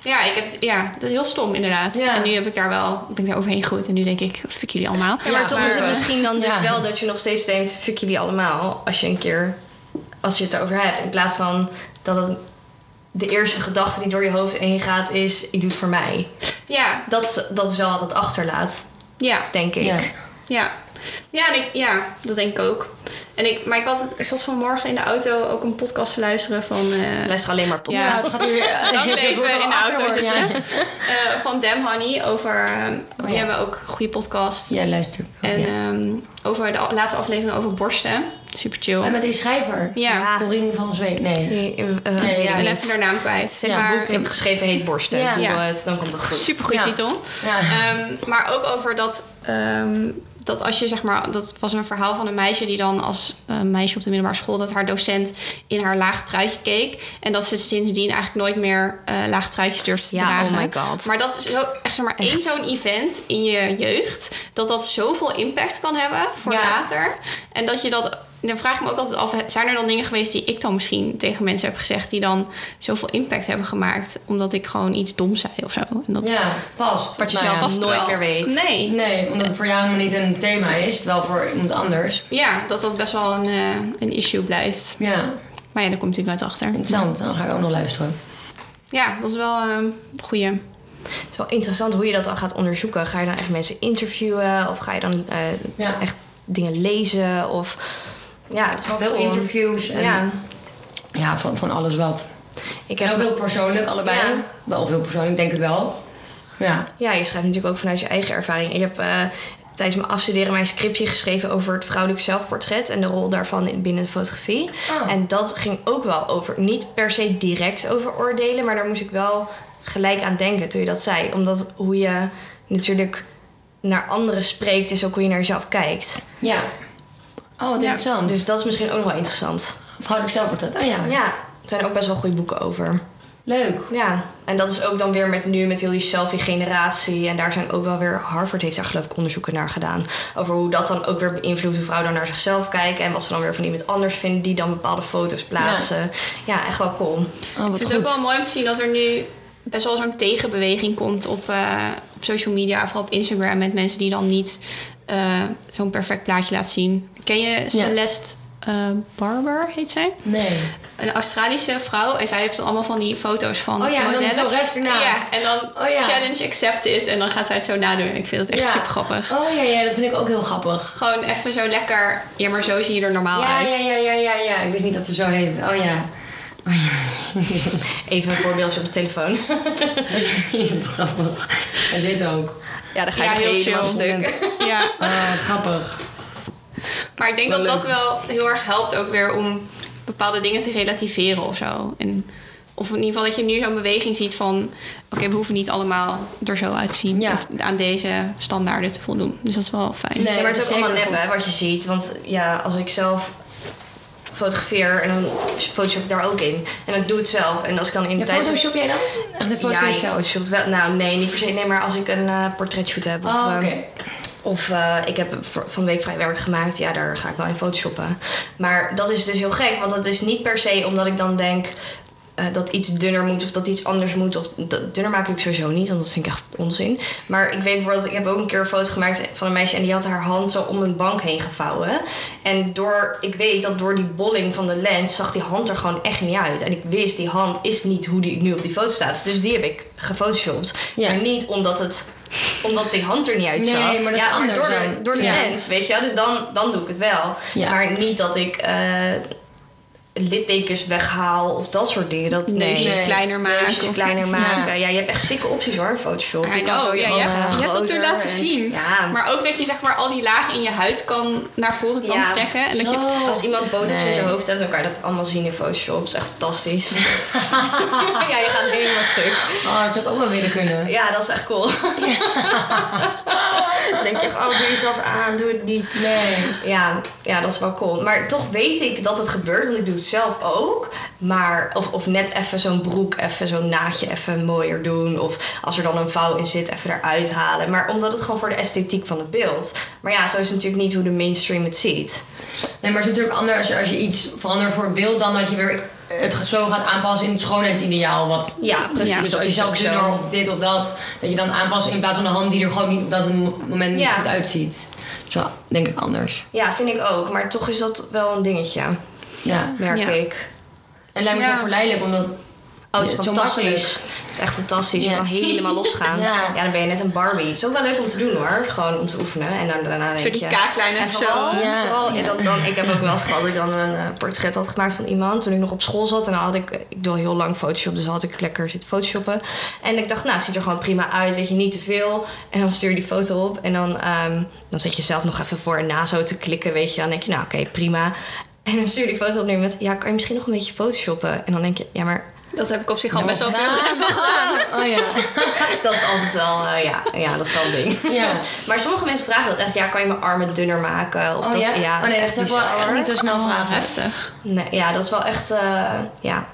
Ja, ik heb, ja, dat is heel stom inderdaad. Ja. En nu heb ik daar wel, ben ik daar overheen gegroeid. En nu denk ik, fuck jullie allemaal. Ja, maar Ja, toch maar, is het misschien dan dus ja. wel dat je nog steeds denkt... fuck jullie allemaal, als je een keer... als je het erover hebt. In plaats van dat het de eerste gedachte die door je hoofd heen gaat is... ik doe het voor mij. Ja, Dat is, dat is wel wat het achterlaat, ja, denk ik. Ja. Ja. En ik, ja, dat denk ik ook. En ik, maar ik, had, ik zat vanmorgen in de auto ook een podcast te luisteren van... eh, Luister alleen maar podcast. Ja. Het gaat hier... Lang Ik leven in de auto zitten. Ja, eh, van Dem Honey over... eh, die Oh, ja. hebben ook een goede podcast. ja luister. En ja. ehm, over de laatste aflevering over borsten. Super chill. En met die schrijver. Ja. Ja. Corine van Zweep. Nee. Nee, eh, ja, ik niet. even haar naam kwijt. Ze heeft boek heb geschreven, heet Borsten. Ja. Het, dan komt het goed. Super goede Ja. titel. Ja. Ehm, maar ook over dat, ehm, dat als je zeg maar, dat was een verhaal van een meisje die dan als eh, meisje op de middelbare school, dat haar docent in haar laag truitje keek. En dat ze sindsdien eigenlijk nooit meer eh laag truitjes durfde te Ja, dragen. oh my god. Maar dat is zo, echt zeg maar één zo'n event in je jeugd, dat dat zoveel impact kan hebben voor Ja. later. En dat je dat. Dan vraag ik me ook altijd af, zijn er dan dingen geweest die ik dan misschien tegen mensen heb gezegd, die dan zoveel impact hebben gemaakt, omdat ik gewoon iets dom zei of zo? En dat, ja, vast. Wat je Nou zelf ja. vast nooit meer weet. Nee. Nee, omdat het voor jou helemaal niet een thema is, terwijl voor iemand anders. Ja, dat dat best wel een, eh, een issue blijft. Ja, Maar ja, daar komt natuurlijk nooit achter. interessant. Dan ga ik ook nog luisteren. Ja, dat is wel eh, een goeie. Het is wel interessant hoe je dat dan gaat onderzoeken. Ga je dan echt mensen interviewen? Of ga je dan eh, Ja. echt dingen lezen? Of... Ja, het is wel Veel cool. interviews en ja, Ja, van, van alles wat. ik En ook heb... heel persoonlijk, allebei. Ja. Wel veel persoonlijk, denk het wel. Ja. Ja, je schrijft natuurlijk ook vanuit je eigen ervaring. Ik heb eh, tijdens mijn afstuderen mijn scriptie geschreven over het vrouwelijk zelfportret en de rol daarvan in, binnen de fotografie. Oh. En dat ging ook wel over, niet per se direct over oordelen, maar daar moest ik wel gelijk aan denken toen je dat zei. Omdat hoe je natuurlijk naar anderen spreekt, is ook hoe je naar jezelf kijkt. Ja. Oh, wat Ja. interessant. Dus dat is misschien ook nog wel interessant. Vrouwelijk zelfportret. Oh ja. Ja, er zijn ook best wel goede boeken over. Leuk. Ja, en dat is ook dan weer met nu met heel die selfie-generatie. En daar zijn ook wel weer, Harvard heeft daar geloof ik onderzoeken naar gedaan. Over hoe dat dan ook weer beïnvloedt hoe vrouwen dan naar zichzelf kijken. En wat ze dan weer van iemand anders vinden die dan bepaalde foto's plaatsen. Ja, echt wel cool. Oh, Ik wat vind het ook wel mooi om te zien dat er nu best wel zo'n tegenbeweging komt op, eh, op social media, vooral op Instagram, met mensen die dan niet eh, zo'n perfect plaatje laten zien. Ken je Celeste eh, Barber, heet zij? Nee. Een Australische vrouw. En zij heeft dan allemaal van die foto's van Oh ja, en dan zo rest ernaast. Ja, en dan Oh ja. challenge accepted. En dan gaat zij het zo nadoen. Ik vind het echt super grappig. Oh ja, ja, dat vind ik ook heel grappig. Gewoon even zo lekker. Ja, maar zo zie je er normaal uit. ja, ja, ja, ja, ja. Ik wist niet dat ze zo heet. Oh ja. Oh ja. Even een voorbeeldje op de telefoon. Is het grappig. En dit ook. Ja, dan ga Ja, je heel helemaal stuk. Ja. Oh, wat grappig. Maar ik denk Wel dat dat wel heel erg helpt ook weer om bepaalde dingen te relativeren of zo. En, of in ieder geval dat je nu zo'n beweging ziet van... Oké, we hoeven niet allemaal er zo uit te zien. Ja. Of aan deze standaarden te voldoen. Dus dat is wel fijn. Nee. Maar het is ook allemaal nep, hè, wat je ziet. Want ja, als ik zelf fotografeer en dan photoshop ik daar ook in. En dan doe ik het zelf. En als ik dan in de Ja, tijd... photoshop jij dan? Een foto ja, photoshop wel. Nou, nee, niet per se. Nee, maar als ik een eh, portretshoot heb. Of, Oh, ehm. Of eh, ik heb van de week vrij werk gemaakt. Ja, daar ga ik wel in photoshoppen. Maar dat is dus heel gek. Want het is niet per se omdat ik dan denk... eh, dat iets dunner moet of dat iets anders moet. Of dat, dunner maak ik sowieso niet, want dat vind ik echt onzin. Maar ik weet bijvoorbeeld, ik heb ook een keer een foto gemaakt van een meisje en die had haar hand zo om een bank heen gevouwen. En door, ik weet dat door die bolling van de lens zag die hand er gewoon echt niet uit. En ik wist, die hand is niet hoe die nu op die foto staat. Dus die heb ik gefotoshopt. Ja. Maar niet omdat het omdat die hand er niet uitzag. Nee, maar dat is anders door de, door de Ja. lens, weet je wel. Dus dan, dan doe ik het wel. Ja. Maar niet dat ik... eh, littekens weghaal of dat soort dingen. Dat Neusjes Nee. kleiner maken. neusjes kleiner maken. Ja. je hebt echt sikke opties hoor in Photoshop. I je kan know, zo je ja, ogen je hebt- hebt dat groter toen laten en- zien. Ja, Maar ook dat je zeg maar al die lagen in je huid kan naar voren kan Ja. trekken. En dat je. Als iemand botox in Nee. zijn hoofd heeft, dan kan je dat allemaal zien in Photoshop. Dat is echt fantastisch. ja, je gaat helemaal stuk. Oh, dat zou ik ook wel willen kunnen. Ja, dat is echt cool. Dan denk je, oh, doe jezelf aan, doe het niet. Nee. Ja, ja, dat is wel cool. Maar toch weet ik dat het gebeurt, want ik doe het zelf ook. Maar, of, of net even zo'n broek, even zo'n naadje even mooier doen. Of als er dan een vouw in zit, even eruit halen. Maar omdat het gewoon voor de esthetiek van het beeld. Maar ja, zo is het natuurlijk niet hoe de mainstream het ziet. Nee, maar het is natuurlijk anders als je iets verandert voor het beeld dan dat je weer het zo gaat aanpassen in het schoonheidsideaal. Wat Ja, precies. Ja, dus dat als je zelf dunner of dit of dat, dat je dan aanpast in plaats van een hand die er gewoon niet op dat moment niet Ja. goed uitziet. Is wel, denk ik, anders. Ja, vind ik ook. Maar toch is dat wel een dingetje, Ja. merk Ja. ik. En lijkt me Ja. zo verleidelijk, omdat Oh, het is zo fantastisch. Het is echt fantastisch. Je kan helemaal losgaan. Ja. Ja. dan ben je net een Barbie. Het is ook wel leuk om te doen hoor. Gewoon om te oefenen. En dan daarna denk zo die je... kaaklijnen En of vooral, zo. Ja. vooral en dan, dan, ik heb ook wel eens gehad dat ik dan een eh, portret had gemaakt van iemand toen ik nog op school zat. En dan had ik, ik doe al heel lang Photoshop, dus dan had ik lekker zitten photoshoppen. En ik dacht, nou, het ziet er gewoon prima uit, weet je, niet te veel. En dan stuur je die foto op en dan, ehm, dan zit je zelf nog even voor en na zo te klikken, weet je. Dan denk je, nou, oké, prima. En dan stuur je die foto op nu met, ja, kan je misschien nog een beetje photoshoppen? En dan denk je, ja, maar Dat heb ik op zich al best wel veel gedaan. Oh ja. dat is altijd wel, eh, ja, ja, dat is wel een ding. Ja. Maar sommige mensen vragen dat echt, ja, kan je mijn armen dunner maken? Of Oh dat is, ja? ja, Oh nee, is echt dat wel niet zo snel Oh, vragen. heftig. Nee, ja, dat is wel echt, eh, ja.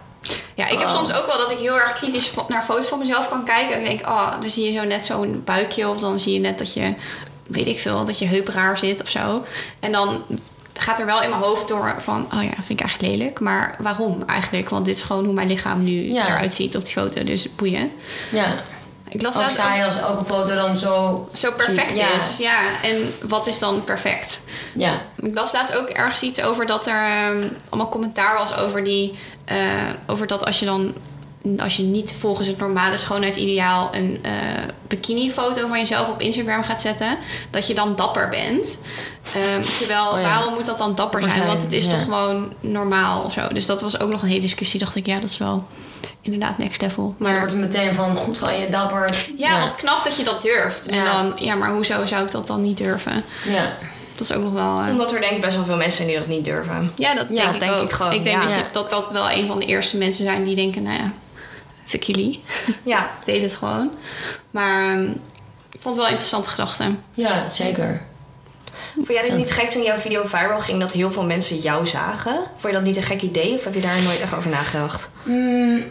Ja, ik heb Oh. soms ook wel dat ik heel erg kritisch naar foto's van mezelf kan kijken. En ik denk, oh, dan zie je zo net zo'n buikje. Of dan zie je net dat je, weet ik veel, dat je heup raar zit of zo. En dan gaat er wel in mijn hoofd door van, oh ja, vind ik eigenlijk lelijk. Maar waarom eigenlijk? Want dit is gewoon hoe mijn lichaam nu Ja. eruit ziet op die foto. Dus boeien. Ja. Ik las Ook laatst ook- saai als elke foto dan zo... zo perfect Ja. is. Ja, en wat is dan perfect? Ja. Ik las laatst ook ergens iets over dat er ehm, allemaal commentaar was over die. eh, over dat als je dan. Als je niet volgens het normale schoonheidsideaal een eh bikini-foto van jezelf op Instagram gaat zetten, dat je dan dapper bent. Ehm, terwijl, Oh ja. waarom moet dat dan dapper Dapper zijn? Want het is ja. toch gewoon normaal of zo. Dus dat was ook nog een hele discussie. Dacht ik, ja, dat is wel inderdaad next level. Maar dan wordt meteen van goed van je, dapper. ja, wat knap dat je dat durft. En Ja. dan, ja, maar hoezo zou ik dat dan niet durven? Ja. Dat is ook nog wel. eh, Omdat er denk ik best wel veel mensen zijn die dat niet durven. Ja, dat Ja, denk, ik, denk ook. ik gewoon, Ik denk ja. dat, je, Ja. dat dat wel een van de eerste mensen zijn die denken, nou ja, fuck jullie. Ja, Deed het gewoon. Maar ehm, ik vond het wel een interessante gedachte. Ja, zeker. vond jij dit niet gek toen jouw video viral ging dat heel veel mensen jou zagen? Vond je dat niet een gek idee of heb je daar nooit echt over nagedacht? Mm,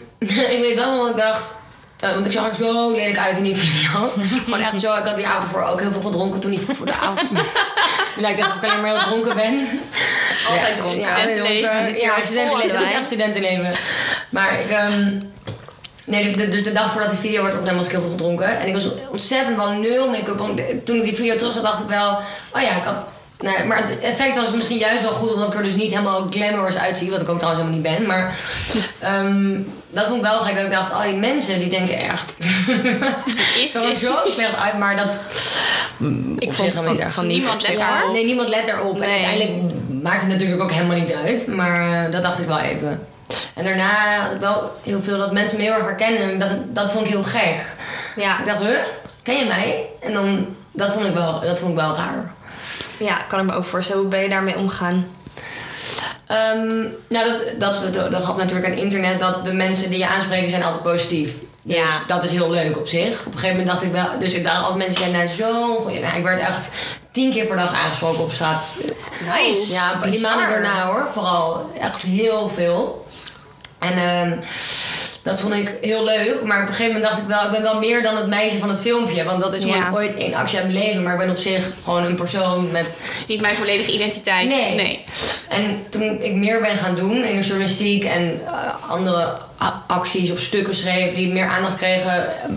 ik weet wel wat ik dacht. eh, want ik zag er zo lelijk uit in die video. Gewoon echt zo. Ik had die avond ervoor ook heel veel gedronken toen die voor de avond. Het lijkt alsof ik alleen maar heel dronken ben. Altijd dronken. Ja, Studentenleven. Ja, studentenleven. studentenleven. Maar ik... ehm, Nee, de- dus de dag voordat die video werd opgenomen was ik heel veel gedronken. En ik was ontzettend wel nul make-up. Toen ik die video terug zag, dacht ik wel... Oh ja, ik had... Nou, maar het effect was misschien juist wel goed, omdat ik er dus niet helemaal glamorous uitzie. Wat ik ook trouwens helemaal niet ben. Maar ehm, dat vond ik wel gek. Dat ik dacht, oh die mensen die denken echt... Is zo dit? zo slecht uit, maar dat... Ik vond van, van niet Niemand let daarop. nee, niemand let erop. En Nee. uiteindelijk maakt het natuurlijk ook helemaal niet uit. Maar dat dacht ik wel even. En daarna had ik wel heel veel dat mensen me heel erg herkennen. En dat, dat vond ik heel gek. Ja, Ik dacht, huh? Ken je mij? En dan, dat vond ik wel, dat vond ik wel raar. ja, kan ik me ook voorstellen. Hoe ben je daarmee omgegaan? Ehm, nou, dat, dat de grap natuurlijk aan internet. Dat de mensen die je aanspreken zijn altijd positief. Dus Ja. dat is heel leuk op zich. Op een gegeven moment dacht ik wel... Dus ik dacht altijd mensen zijn nou zo... goeie- Nou, ik werd echt tien keer per dag aangesproken op straat. Nice. Ja, die maanden daarna hoor. Vooral echt heel veel. En ehm, dat vond ik heel leuk. Maar op een gegeven moment dacht ik wel... Ik ben wel meer dan het meisje van het filmpje. Want dat is Ja. ooit één actie uit mijn leven. Maar ik ben op zich gewoon een persoon met... is niet mijn volledige identiteit. Nee. nee. En toen ik meer ben gaan doen in de journalistiek en eh, andere acties of stukken schreef die meer aandacht kregen. eh,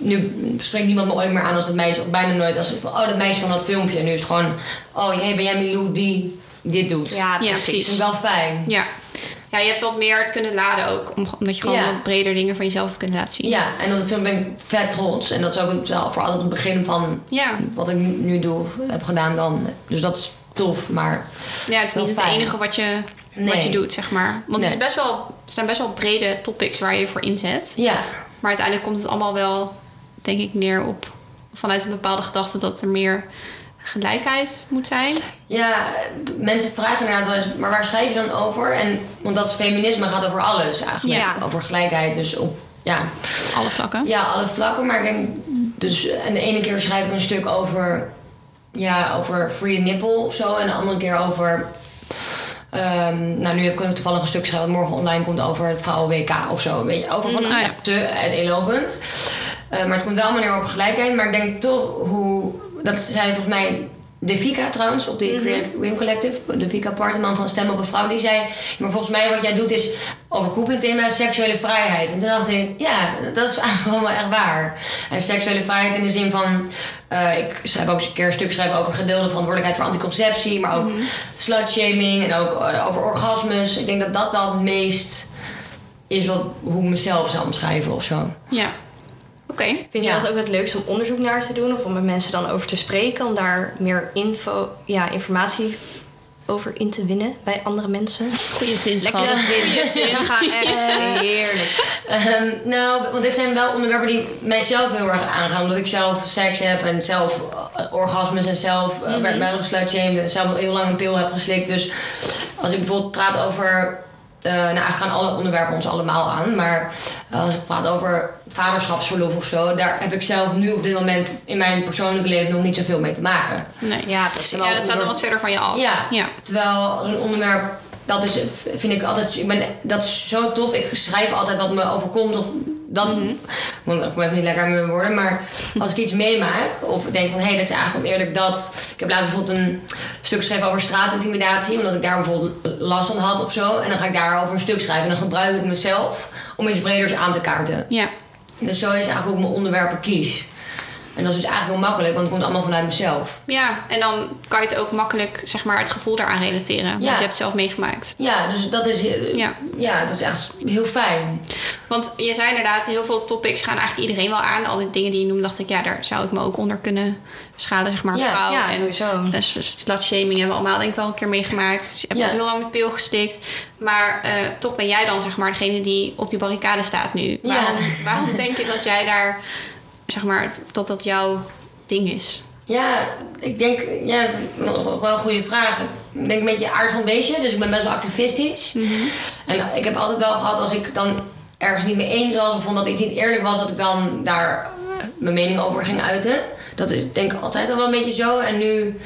Nu spreekt niemand me ooit meer aan als dat meisje, of bijna nooit als ik, oh dat meisje van dat filmpje. Nu is het gewoon, oh hey, ben jij Milou die dit doet. Ja, Ja, precies. Dat vind ik wel fijn. Ja. Ja, je hebt wat meer het kunnen laden ook. om- Omdat je gewoon Ja. wat breder dingen van jezelf kunt laten zien. Ja, en op dat film ben ik vet trots. En dat is ook wel voor altijd het begin van Ja. wat ik nu, doe of heb gedaan dan. Dus dat is tof, maar Ja, het is niet het enige wat je wat je doet, zeg maar. Want het, is best wel, het zijn best wel brede topics waar je voor inzet. Ja, Maar uiteindelijk komt het allemaal wel, denk ik, neer op vanuit een bepaalde gedachte dat er meer gelijkheid moet zijn. ja, mensen vragen inderdaad wel eens, maar waar schrijf je dan over? En, want dat is feminisme gaat over alles eigenlijk. Ja. Over gelijkheid, dus op, ja, Alle vlakken. ja, alle vlakken. Maar ik denk, dus en de ene keer schrijf ik een stuk over, ja, over free nipple of zo. En de andere keer over, ehm, nou nu heb ik toevallig een stuk geschreven dat morgen online komt over het vrouwen WK of zo. Weet je, over van Mhm. Ah, echt te uiteenlopend. Eh, maar het komt wel neer op gelijkheid. Maar ik denk toch hoe, dat zei volgens mij de Vika trouwens, op de Creative Women Collective, de Vika Parteman van Stem op een Vrouw, die zei: "Ja, Maar volgens mij wat jij doet is overkoepelend thema seksuele vrijheid. En toen dacht ik: Ja, dat is eigenlijk wel echt waar. En seksuele vrijheid in de zin van: eh, ik schrijf ook eens een keer een stuk schrijven over gedeelde verantwoordelijkheid voor anticonceptie, maar ook slutshaming en ook eh, over orgasmes. Ik denk dat dat wel het meest is wat, hoe ik mezelf zou omschrijven of zo. Ja. Oké. Vind je Ja. dat ook het leukste om onderzoek naar te doen? Of om met mensen dan over te spreken? Om daar meer info, ja, informatie over in te winnen bij andere mensen? Goeie zin, Lekker zin. zin. Ga echt heerlijk. Ehm, nou, want dit zijn wel onderwerpen die mijzelf heel erg aangaan. Omdat ik zelf seks heb en zelf eh, orgasmes en zelf uh, werd bij gesluitshamed en zelf heel lang een pil heb geslikt. Dus als ik bijvoorbeeld praat over. Eh, nou, eigenlijk gaan alle onderwerpen ons allemaal aan. Maar eh, als ik praat over vaderschapsverlof of zo, daar heb ik zelf nu op dit moment in mijn persoonlijke leven nog niet zoveel mee te maken. Nee. Ja, precies. Ja, dat staat dan wat verder van je af. Ja. Ja. Terwijl zo'n onderwerp, dat is, vind ik altijd, ik ben, dat is zo top. Ik schrijf altijd wat me overkomt of dat, want ik ben even niet lekker aan mijn woorden, maar als ik iets meemaak of ik denk van hé, hey, dat is eigenlijk oneerlijk dat. Ik heb laatst bijvoorbeeld een stuk geschreven over straatintimidatie, omdat ik daar bijvoorbeeld last van had of zo. En dan ga ik daarover een stuk schrijven en dan gebruik ik mezelf om iets breders aan te kaarten. Ja. Dus zo is eigenlijk ook mijn onderwerpen kies. En dat is dus eigenlijk heel makkelijk, want het komt allemaal vanuit mezelf. Ja, en dan kan je het ook makkelijk, zeg maar, het gevoel daaraan relateren. Want Ja. je hebt het zelf meegemaakt. Ja, dus dat is, heel- Ja. ja, dat is echt heel fijn. Want je zei inderdaad, heel veel topics gaan eigenlijk iedereen wel aan. Al die dingen die je noemt, dacht ik, ja, daar zou ik me ook onder kunnen schalen, zeg maar, Ja, vrouw. ja, en sowieso. dus slutshaming hebben we allemaal denk ik wel een keer meegemaakt. Dus je hebt Ja. ook heel lang de pil gestikt. Maar eh, toch ben jij dan, zeg maar, degene die op die barricade staat nu. Ja. Waarom, waarom denk je dat jij daar, zeg maar, dat dat jouw ding is? Ja, ik denk, ja, dat is wel een goede vraag. Ik denk een beetje aard van beestje, dus ik ben best wel activistisch. En ik heb altijd wel gehad als ik dan ergens niet mee eens was of vond dat iets niet eerlijk was, dat ik dan daar mijn mening over ging uiten. Dat is denk ik altijd al wel een beetje zo. En nu,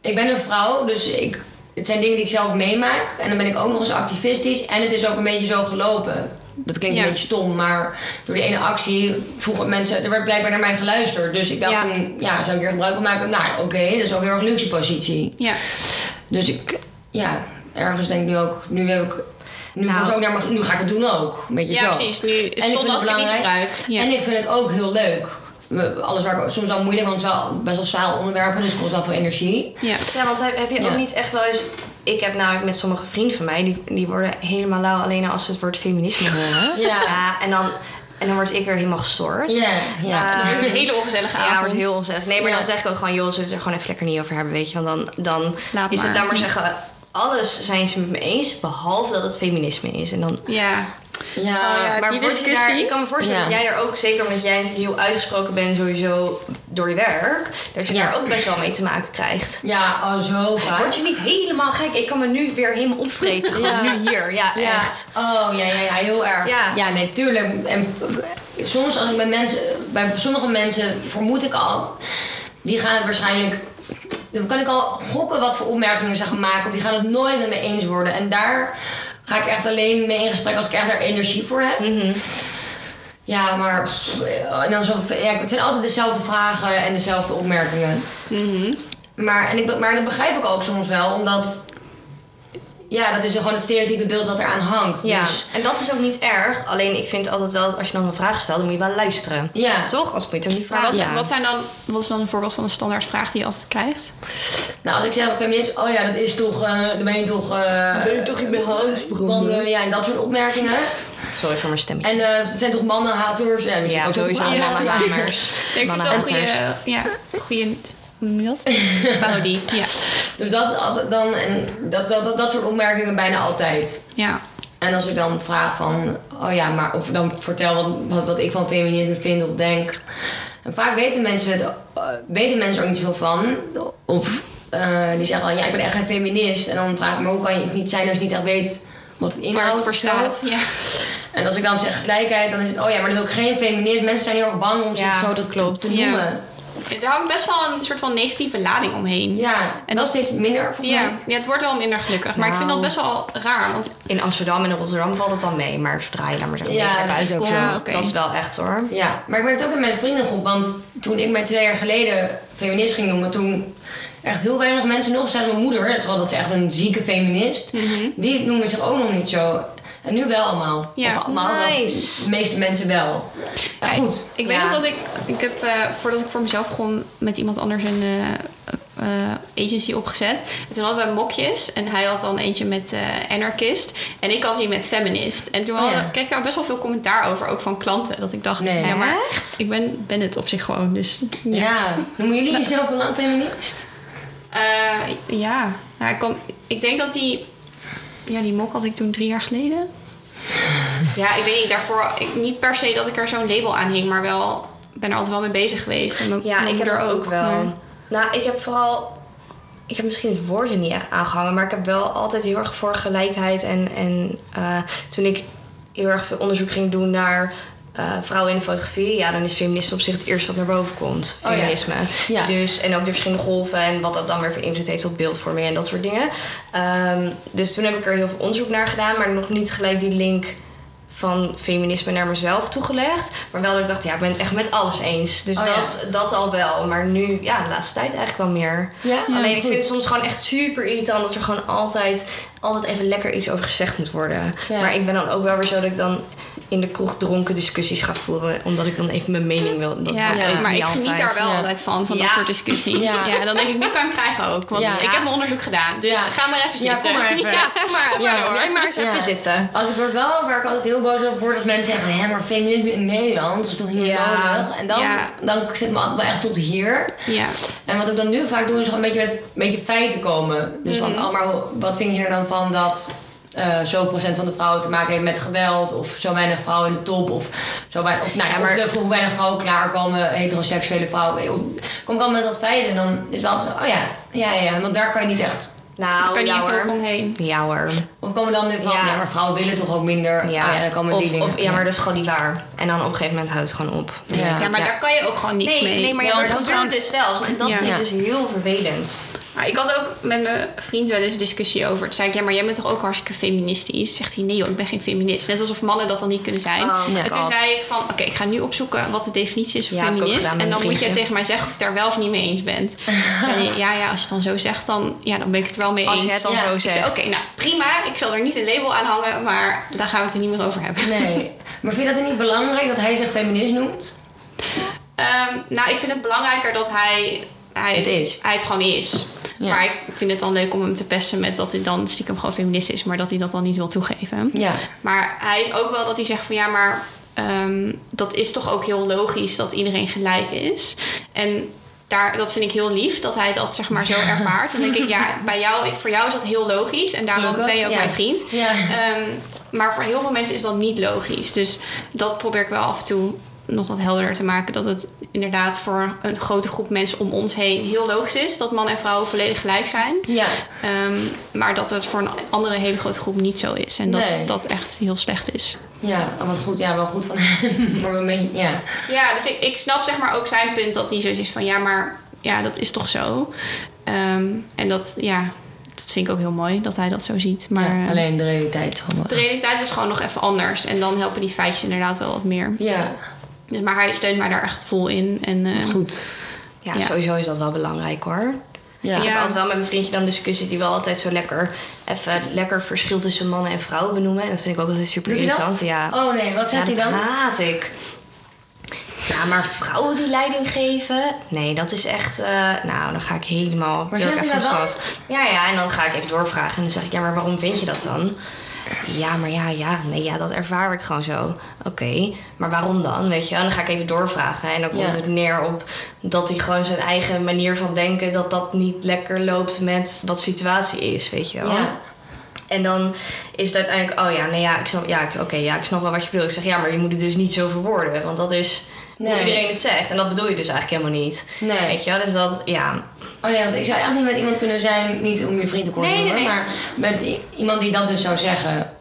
ik ben een vrouw, dus ik, het zijn dingen die ik zelf meemaak. En dan ben ik ook nog eens activistisch. En het is ook een beetje zo gelopen. Dat klinkt Ja. een beetje stom, maar door die ene actie vroegen mensen, er werd blijkbaar naar mij geluisterd. Dus ik dacht, Ja. van, ja, zou ik hier gebruik van maken? Nou, oké, dat is ook een heel erg luxe positie. Ja, Dus ik, ja, ergens denk ik nu ook, nu heb ik, nu, Nou. ook naar, nu ga ik het doen ook. Een beetje ja zo. precies. Nu is En het zonde als ik het niet gebruik. Ja. En ik vind het ook heel leuk. Alles waar ik soms wel moeilijk, want het is wel best wel zwaar onderwerpen, dus het kost wel veel energie. ja. Ja, want heb heb je Ja. ook niet echt wel eens... Ik heb namelijk met sommige vrienden van mij... die, die worden helemaal lauw alleen als ze het woord feminisme horen. Ja. en, dan, en dan word ik weer helemaal gestoord. Ja, ja. Ah. Een hele ongezellige Ja, avond. wordt heel ongezellig. Nee, maar Ja. dan zeg ik ook gewoon... joh, zullen we het er gewoon even lekker niet over hebben, weet je. Want dan, dan Laat is het, maar. laat maar zeggen... alles zijn ze met me eens... behalve dat het feminisme is. En dan... Ja. Ja, ja, maar die discussie. daar, ik kan me voorstellen Ja. dat jij daar ook, zeker omdat jij natuurlijk heel uitgesproken bent sowieso door je werk, dat je Ja. daar ook best wel mee te maken krijgt. ja oh, zo vaak. Word je niet helemaal gek? Ik kan me nu weer helemaal opvreten. Gewoon Ja. nu hier. Ja, Ja. echt. Oh, ja, ja, ja, heel erg. Ja. ja nee, tuurlijk. En eh, soms als ik bij mensen, bij sommige mensen vermoed ik al, die gaan het waarschijnlijk, dan kan ik al gokken wat voor opmerkingen ze gaan maken, of die gaan het nooit met me eens worden. En daar ga ik echt alleen mee in gesprek als ik echt daar energie voor heb. Ja, maar en dan zo, ja, het zijn altijd dezelfde vragen en dezelfde opmerkingen. Maar, en ik, maar dat begrijp ik ook soms wel, omdat ja, dat is gewoon het stereotype beeld wat eraan hangt. Ja, Dus, en dat is ook niet erg. Alleen ik vind altijd wel dat als je dan een vraag stelt, dan moet je wel luisteren. ja. Toch? Als moet je het ook niet vragen. wat, Ja. wat, zijn dan, wat is dan een voorbeeld van een standaardvraag die je altijd krijgt? Nou, als ik zeg feminist, oh ja, dat is toch, eh dan ben je toch... eh Ben je toch in mijn handbranden? banden, ja, en dat soort opmerkingen. Sorry voor mijn stemmetje. En eh, het zijn toch mannenhaters? Ja, ja, ook sowieso Ja. mannenhamers. Ik vind het wel een goede, ja, goede, hoe noem je dat? Parodie, ja. Dus dat, dan, en dat, dat, dat, soort opmerkingen bijna altijd. Ja. En als ik dan vraag van, oh ja, maar of ik dan vertel wat, wat, wat ik van feminisme vind of denk. En vaak weten mensen, het, eh, weten mensen er ook niet zoveel van. Of eh, die zeggen van, ja, ik ben echt geen feminist. En dan vraag ik me, hoe kan je het niet zijn als je niet echt weet wat het inhoudt? het voor staat. Ja. En als ik dan zeg gelijkheid, dan is het, oh ja, maar dan wil ik geen feminist. Mensen zijn heel erg bang om zich Ja, zo dat klopt. te Ja. Er hangt best wel een soort van negatieve lading omheen. Ja, en dat dat- steeds minder volgens Ja, mij. ja, het wordt wel minder gelukkig. Maar ik vind dat Nou. best wel raar. Want In Amsterdam en in Rotterdam valt het wel mee. Maar zodra je, laat maar zeggen, Ja, is buiten ook komt, zo. Oké. dat is wel echt hoor. Ja, maar ik merk het ook in mijn vriendengroep. Want toen ik mij twee jaar geleden feminist ging noemen, toen echt heel weinig mensen nog zijn mijn moeder, terwijl dat is echt een zieke feminist, die noemen zich ook nog niet zo. En nu wel allemaal. Ja. Of allemaal. Nice. De meeste mensen wel. Ja, goed. Ik weet nog dat ik, ik heb, eh, voordat ik voor mezelf begon, met iemand anders een eh, eh, agency opgezet. En toen hadden we mokjes. En hij had dan eentje met anarchist. En ik had die met feminist. En toen Oh, hadden- ja. kreeg ik daar best wel veel commentaar over, ook van klanten. Dat ik dacht, Nee. ja, maar Echt? ik ben, ben het op zich gewoon. Dus ja. Ja. Noemen jullie jezelf een feminist? Ja. ja ik, kan, ik denk dat die... Ja, die mok had ik toen drie jaar geleden. Ja, ik weet niet. Daarvoor... Ik, niet per se dat ik er zo'n label aan hing, maar wel... Ik ben er altijd wel mee bezig geweest. En mijn, Ja, mijn ik heb moeder dat ook wel. maar- Nou, ik heb vooral... Ik heb misschien het woord er niet echt aangehangen, maar ik heb wel altijd heel erg voor gelijkheid. En, en eh, toen ik heel erg veel onderzoek ging doen naar eh, vrouwen in de fotografie, ja, dan is feminisme op zich het eerste wat naar boven komt. Oh ja. Feminisme. Ja. Dus, en ook de verschillende golven en wat dat dan weer voor invloed heeft op beeldvorming en dat soort dingen. Ehm, dus toen heb ik er heel veel onderzoek naar gedaan, maar nog niet gelijk die link van feminisme naar mezelf toegelegd. Maar wel dat ik dacht, ja, ik ben het echt met alles eens. Dus Oh ja. dat, dat al wel. Maar nu, ja, de laatste tijd eigenlijk wel meer. Ja, Alleen ik goed. vind het soms gewoon echt super irritant dat er gewoon altijd, altijd even lekker iets over gezegd moet worden. Maar ik ben dan ook wel weer zo dat ik dan in de kroeg dronken discussies ga voeren. Omdat ik dan even mijn mening wil. Dat Ja, maar ik geniet altijd. daar wel Ja. altijd van, van dat Ja. soort discussies. Ja. Ja. dan denk ik, nu kan ik hem krijgen ook. Want Ja. ik heb mijn onderzoek gedaan. Dus Ja. ga maar even Ja, zitten. kom maar even. Ja, kom maar, Ja. maar eens Ja. even zitten. Als ik word wel, waar ik altijd heel boos op word, als mensen zeggen, hé, maar feminisme in Nederland, dat is toch niet Ja. nodig? En dan, Ja. dan zit me altijd wel echt tot hier. Ja. En wat ik dan nu vaak doe, is gewoon een beetje met een beetje feiten komen. Dus van, Mhm. oh, maar wat vind je er dan van dat eh zo procent van de vrouwen te maken heeft met geweld? Of zo weinig vrouwen in de top? Of, zo weinig, of, nou ja, maar- of hoe weinig vrouwen klaarkomen, heteroseksuele vrouwen. Kom ik al met dat feiten en dan is het wel zo, oh ja, ja, ja, want daar kan je niet echt... Nou, Daar kan je niet omheen. Ja hoor. Of komen dan nu van, ja. Ja. maar vrouwen willen toch ook minder? Ja. Oh ja, dan komen die of, dingen. of, ja, maar dat is gewoon niet waar. En dan op een gegeven moment houdt het gewoon op. Ja. maar daar kan je ook gewoon niks Nee, mee. nee, maar Ja, ja, maar dat dat gebeurt dus wel. En dat Ja. vind ik dus heel vervelend. Maar ik had ook met mijn vriend wel eens een discussie over. Toen zei ik, ja, maar jij bent toch ook hartstikke feministisch? Zegt hij, nee joh, ik ben geen feminist. Net alsof mannen dat dan niet kunnen zijn. Oh en toen God. zei ik van, oké, ik ga nu opzoeken wat de definitie is van Ja, ik feminist. En dan moet vriendje. tegen mij zeggen of het daar wel of niet mee eens bent. Toen zei hij, ja, ja, als je het dan zo zegt, dan, ja, dan ben ik het wel mee Als eens. je het dan Ja, zo Ik zegt. oké, nou prima. Ik zal er niet een label aan hangen, maar daar gaan we het er niet meer over hebben. Nee. Maar vind je dat niet belangrijk dat hij zich feminist noemt? Ehm, nou, ik vind het belangrijker dat hij, hij, Het is. hij het gewoon is. Ja. Maar ik vind het dan leuk om hem te pesten met dat hij dan stiekem gewoon feminist is, maar dat hij dat dan niet wil toegeven. Ja. Maar hij is ook wel dat hij zegt van ja, maar ehm, dat is toch ook heel logisch dat iedereen gelijk is. En daar, dat vind ik heel lief dat hij dat zeg maar zo ervaart. Dan denk ik, ja, bij jou, voor jou is dat heel logisch en daarom ben je ook ja. mijn vriend. Ja. Ehm, maar voor heel veel mensen is dat niet logisch. Dus dat probeer ik wel af en toe nog wat helderder te maken. Dat het inderdaad voor een grote groep mensen om ons heen heel logisch is dat man en vrouw volledig gelijk zijn. Ja. Ehm, maar dat het voor een andere hele grote groep niet zo is. En dat Nee. dat echt heel slecht is. Ja, wat goed. Ja, wel goed van hem. maar een beetje, ja. Ja, dus ik, ik snap zeg maar ook zijn punt dat hij zoiets is van ja, maar ja, dat is toch zo. Ehm, en dat, ja, dat vind ik ook heel mooi dat hij dat zo ziet. Maar ja, eh, alleen de realiteit is gewoon de realiteit is gewoon nog even anders. En dan helpen die feitjes inderdaad wel wat meer. Ja, Dus, maar hij steunt mij daar echt vol in. En, eh, goed. Ja, Ja. sowieso is dat wel belangrijk hoor. Ja. Ik heb altijd wel met mijn vriendje dan discussie die wel altijd zo lekker even lekker verschil tussen mannen en vrouwen benoemen. En dat vind ik ook altijd super irritant. Ja. Oh nee, wat zegt ja, hij dat dan? haat ik. Ja, maar vrouwen die leiding geven, nee, dat is echt. eh, nou, dan ga ik helemaal. Maar ik even op. Ja, ja, en dan ga ik even doorvragen en dan zeg ik, ja, maar waarom vind je dat dan? Ja, maar ja, ja, nee, ja, dat ervaar ik gewoon zo. Oké, maar waarom dan? Weet je, en dan ga ik even doorvragen. En dan komt Ja. het neer op dat hij gewoon zijn eigen manier van denken... dat dat niet lekker loopt met wat situatie is, weet je wel. Ja. En dan is het uiteindelijk, oh ja, nee, ja, ik snap, ja, oké, ja, ik snap wel wat je bedoelt. Ik zeg, ja, maar je moet het dus niet zo verwoorden, want dat is Nee. iedereen het zegt. En dat bedoel je dus eigenlijk helemaal niet. Nee. Weet je wel, dus dat, ja, Oh nee, want ik zou echt niet met iemand kunnen zijn, niet om je vriend te kort te Nee, nee, maar met iemand die dat dus zou zeggen.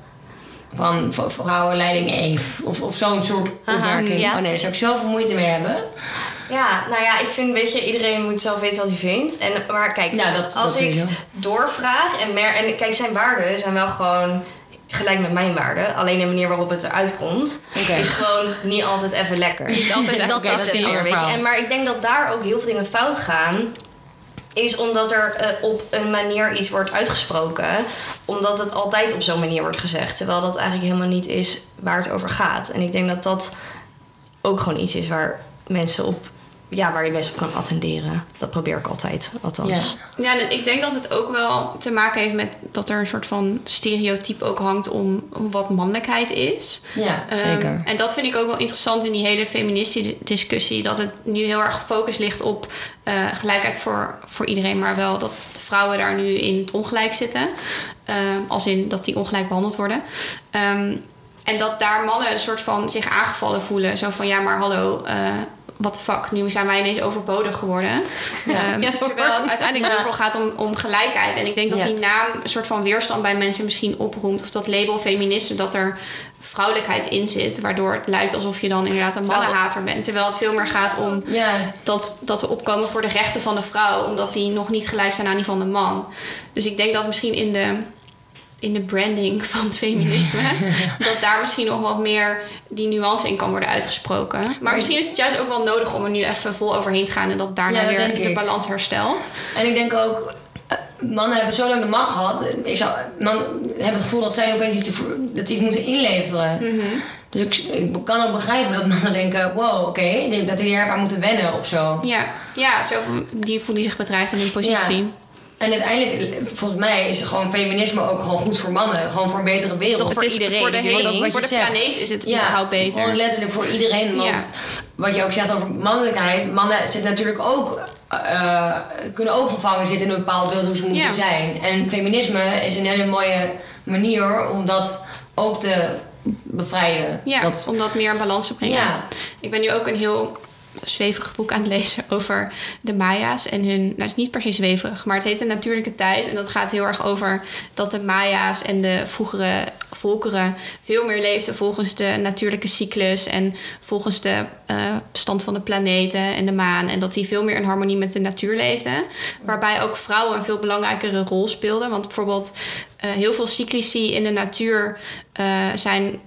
Van vrouwenleiding Eve. Of, of zo'n soort opmerking. ja. Oh nee, daar zou ik zoveel moeite mee hebben. Ja, nou ja, ik vind, weet je, iedereen moet zelf weten wat hij vindt. En, maar kijk, Ja, dat- als dat ik doorvraag en, mer en kijk, zijn waarden zijn wel gewoon gelijk met mijn waarden. Alleen de manier waarop het eruit komt, is gewoon niet altijd even lekker. Niet altijd even dat is dat het meer, weet je. En, maar ik denk dat daar ook heel veel dingen fout gaan. Is omdat er eh, op een manier iets wordt uitgesproken. Omdat het altijd op zo'n manier wordt gezegd. Terwijl dat eigenlijk helemaal niet is waar het over gaat. En ik denk dat dat ook gewoon iets is waar mensen op. Ja, waar je best op kan attenderen. Dat probeer ik altijd, althans. Ja, en ik denk dat het ook wel te maken heeft met dat er een soort van stereotype ook hangt om wat mannelijkheid is. Ja, Ehm, zeker. en dat vind ik ook wel interessant in die hele feministische discussie. Dat het nu heel erg gefocust ligt op eh, gelijkheid voor, voor iedereen. Maar wel dat de vrouwen daar nu in het ongelijk zitten. Ehm, als in dat die ongelijk behandeld worden. Ehm, en dat daar mannen een soort van zich aangevallen voelen. Zo van ja, maar hallo. eh wat de fuck, nu zijn wij ineens overbodig geworden. Ehm, Ja. terwijl het uiteindelijk Ja. gaat om, om gelijkheid. En ik denk dat die naam een soort van weerstand bij mensen misschien oproemt. Of dat label feminisme, dat er vrouwelijkheid in zit. Waardoor het lijkt alsof je dan inderdaad een mannenhater bent. Terwijl het veel meer gaat om dat, dat we opkomen voor de rechten van de vrouw. Omdat die nog niet gelijk zijn aan die van de man. Dus ik denk dat misschien in de, in de branding van het feminisme... dat daar misschien nog wat meer die nuance in kan worden uitgesproken. Maar Maar- misschien is het juist ook wel nodig om er nu even vol overheen te gaan... en dat daarna Ja, dat weer de ik. balans herstelt. en ik denk ook, eh, mannen hebben zo lang de macht gehad. Ik zou, mannen hebben het gevoel dat zij opeens iets, te, dat iets moeten inleveren. Mhm. Dus ik, ik kan ook begrijpen dat mannen denken, wow, oké, denk dat die even aan moeten wennen of zo. Ja, ja zo die voelt die zich bedreigd in hun positie. En uiteindelijk, volgens mij, is gewoon feminisme ook gewoon goed voor mannen. Gewoon voor een betere wereld. toch Het voor is iedereen, Voor de, hele, voor de planeet is het ja, überhaupt beter. gewoon letterlijk voor iedereen. Want Ja. wat je ook zegt over mannelijkheid, mannen zitten natuurlijk ook, eh, kunnen ook gevangen zitten in een bepaald beeld hoe ze moeten Ja. zijn. En feminisme is een hele mooie manier om dat ook te bevrijden. Ja, Dat, om dat meer in balans te brengen. Ja. Ik ben nu ook een heel zweverig boek aan het lezen over de Maya's en hun... Nou, het is niet per se zweverig, maar het heet De Natuurlijke Tijd. En dat gaat heel erg over dat de Maya's en de vroegere volkeren... veel meer leefden volgens de natuurlijke cyclus... en volgens de eh, stand van de planeten en de maan. En dat die veel meer in harmonie met de natuur leefden. Waarbij ook vrouwen een veel belangrijkere rol speelden. Want bijvoorbeeld eh, heel veel cyclici in de natuur eh, zijn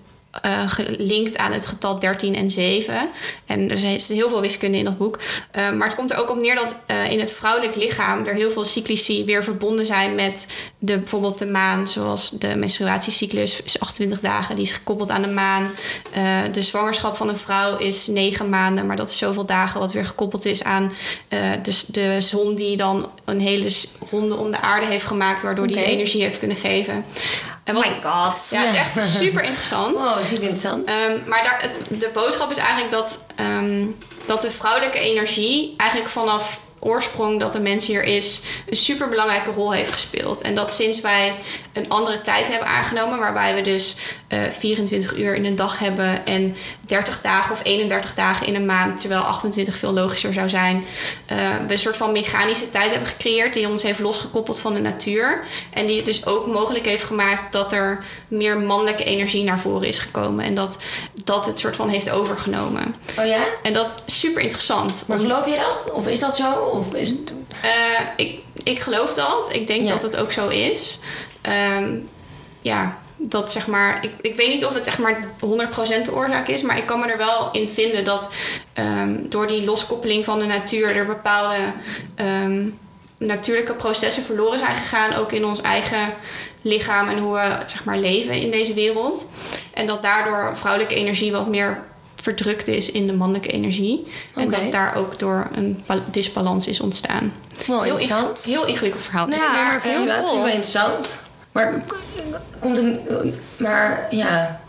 eh, gelinkt aan het getal 13 en 7. En er zit heel veel wiskunde in dat boek. Eh, maar het komt er ook op neer dat eh, in het vrouwelijk lichaam er heel veel cyclici weer verbonden zijn met de, bijvoorbeeld de maan. Zoals de menstruatiecyclus is 28 dagen, die is gekoppeld aan de maan. De zwangerschap van een vrouw is 9 maanden, maar dat is zoveel dagen wat weer gekoppeld is aan eh, de, de zon die dan een hele ronde om de aarde heeft gemaakt, waardoor die energie heeft kunnen geven. En wat, Oh my god. ja, het is echt super interessant. wow, ziek interessant. Ehm, maar daar, het, de boodschap is eigenlijk dat, ehm, dat de vrouwelijke energie eigenlijk vanaf oorsprong dat de mens hier is, een super belangrijke rol heeft gespeeld. En dat sinds wij een andere tijd hebben aangenomen, waarbij we dus eh 24 uur in een dag hebben en 30 dagen of 31 dagen in een maand, terwijl 28 veel logischer zou zijn, eh, we een soort van mechanische tijd hebben gecreëerd die ons heeft losgekoppeld van de natuur. En die het dus ook mogelijk heeft gemaakt dat er meer mannelijke energie naar voren is gekomen. En dat dat het soort van heeft overgenomen. oh ja? En dat is super interessant. Maar geloof je dat? Of is dat zo? Of is het... Eh, ik, ik geloof dat. Ik denk Ja. dat het ook zo is. Ehm, ja, dat zeg maar... Ik, ik weet niet of het echt maar 100% de oorzaak is... maar ik kan me er wel in vinden dat... ehm, door die loskoppeling van de natuur... er bepaalde ehm, natuurlijke processen verloren zijn gegaan... ook in ons eigen lichaam en hoe we zeg maar, leven in deze wereld. En dat daardoor vrouwelijke energie wat meer verdrukt is in de mannelijke energie. En dat daar ook door een ba- disbalans is ontstaan. Wow, Heel, interessant. heel ingewikkeld verhaal. Nou Ja, Ja, maar heel heel cool. interessant. Maar komt het. Maar ja.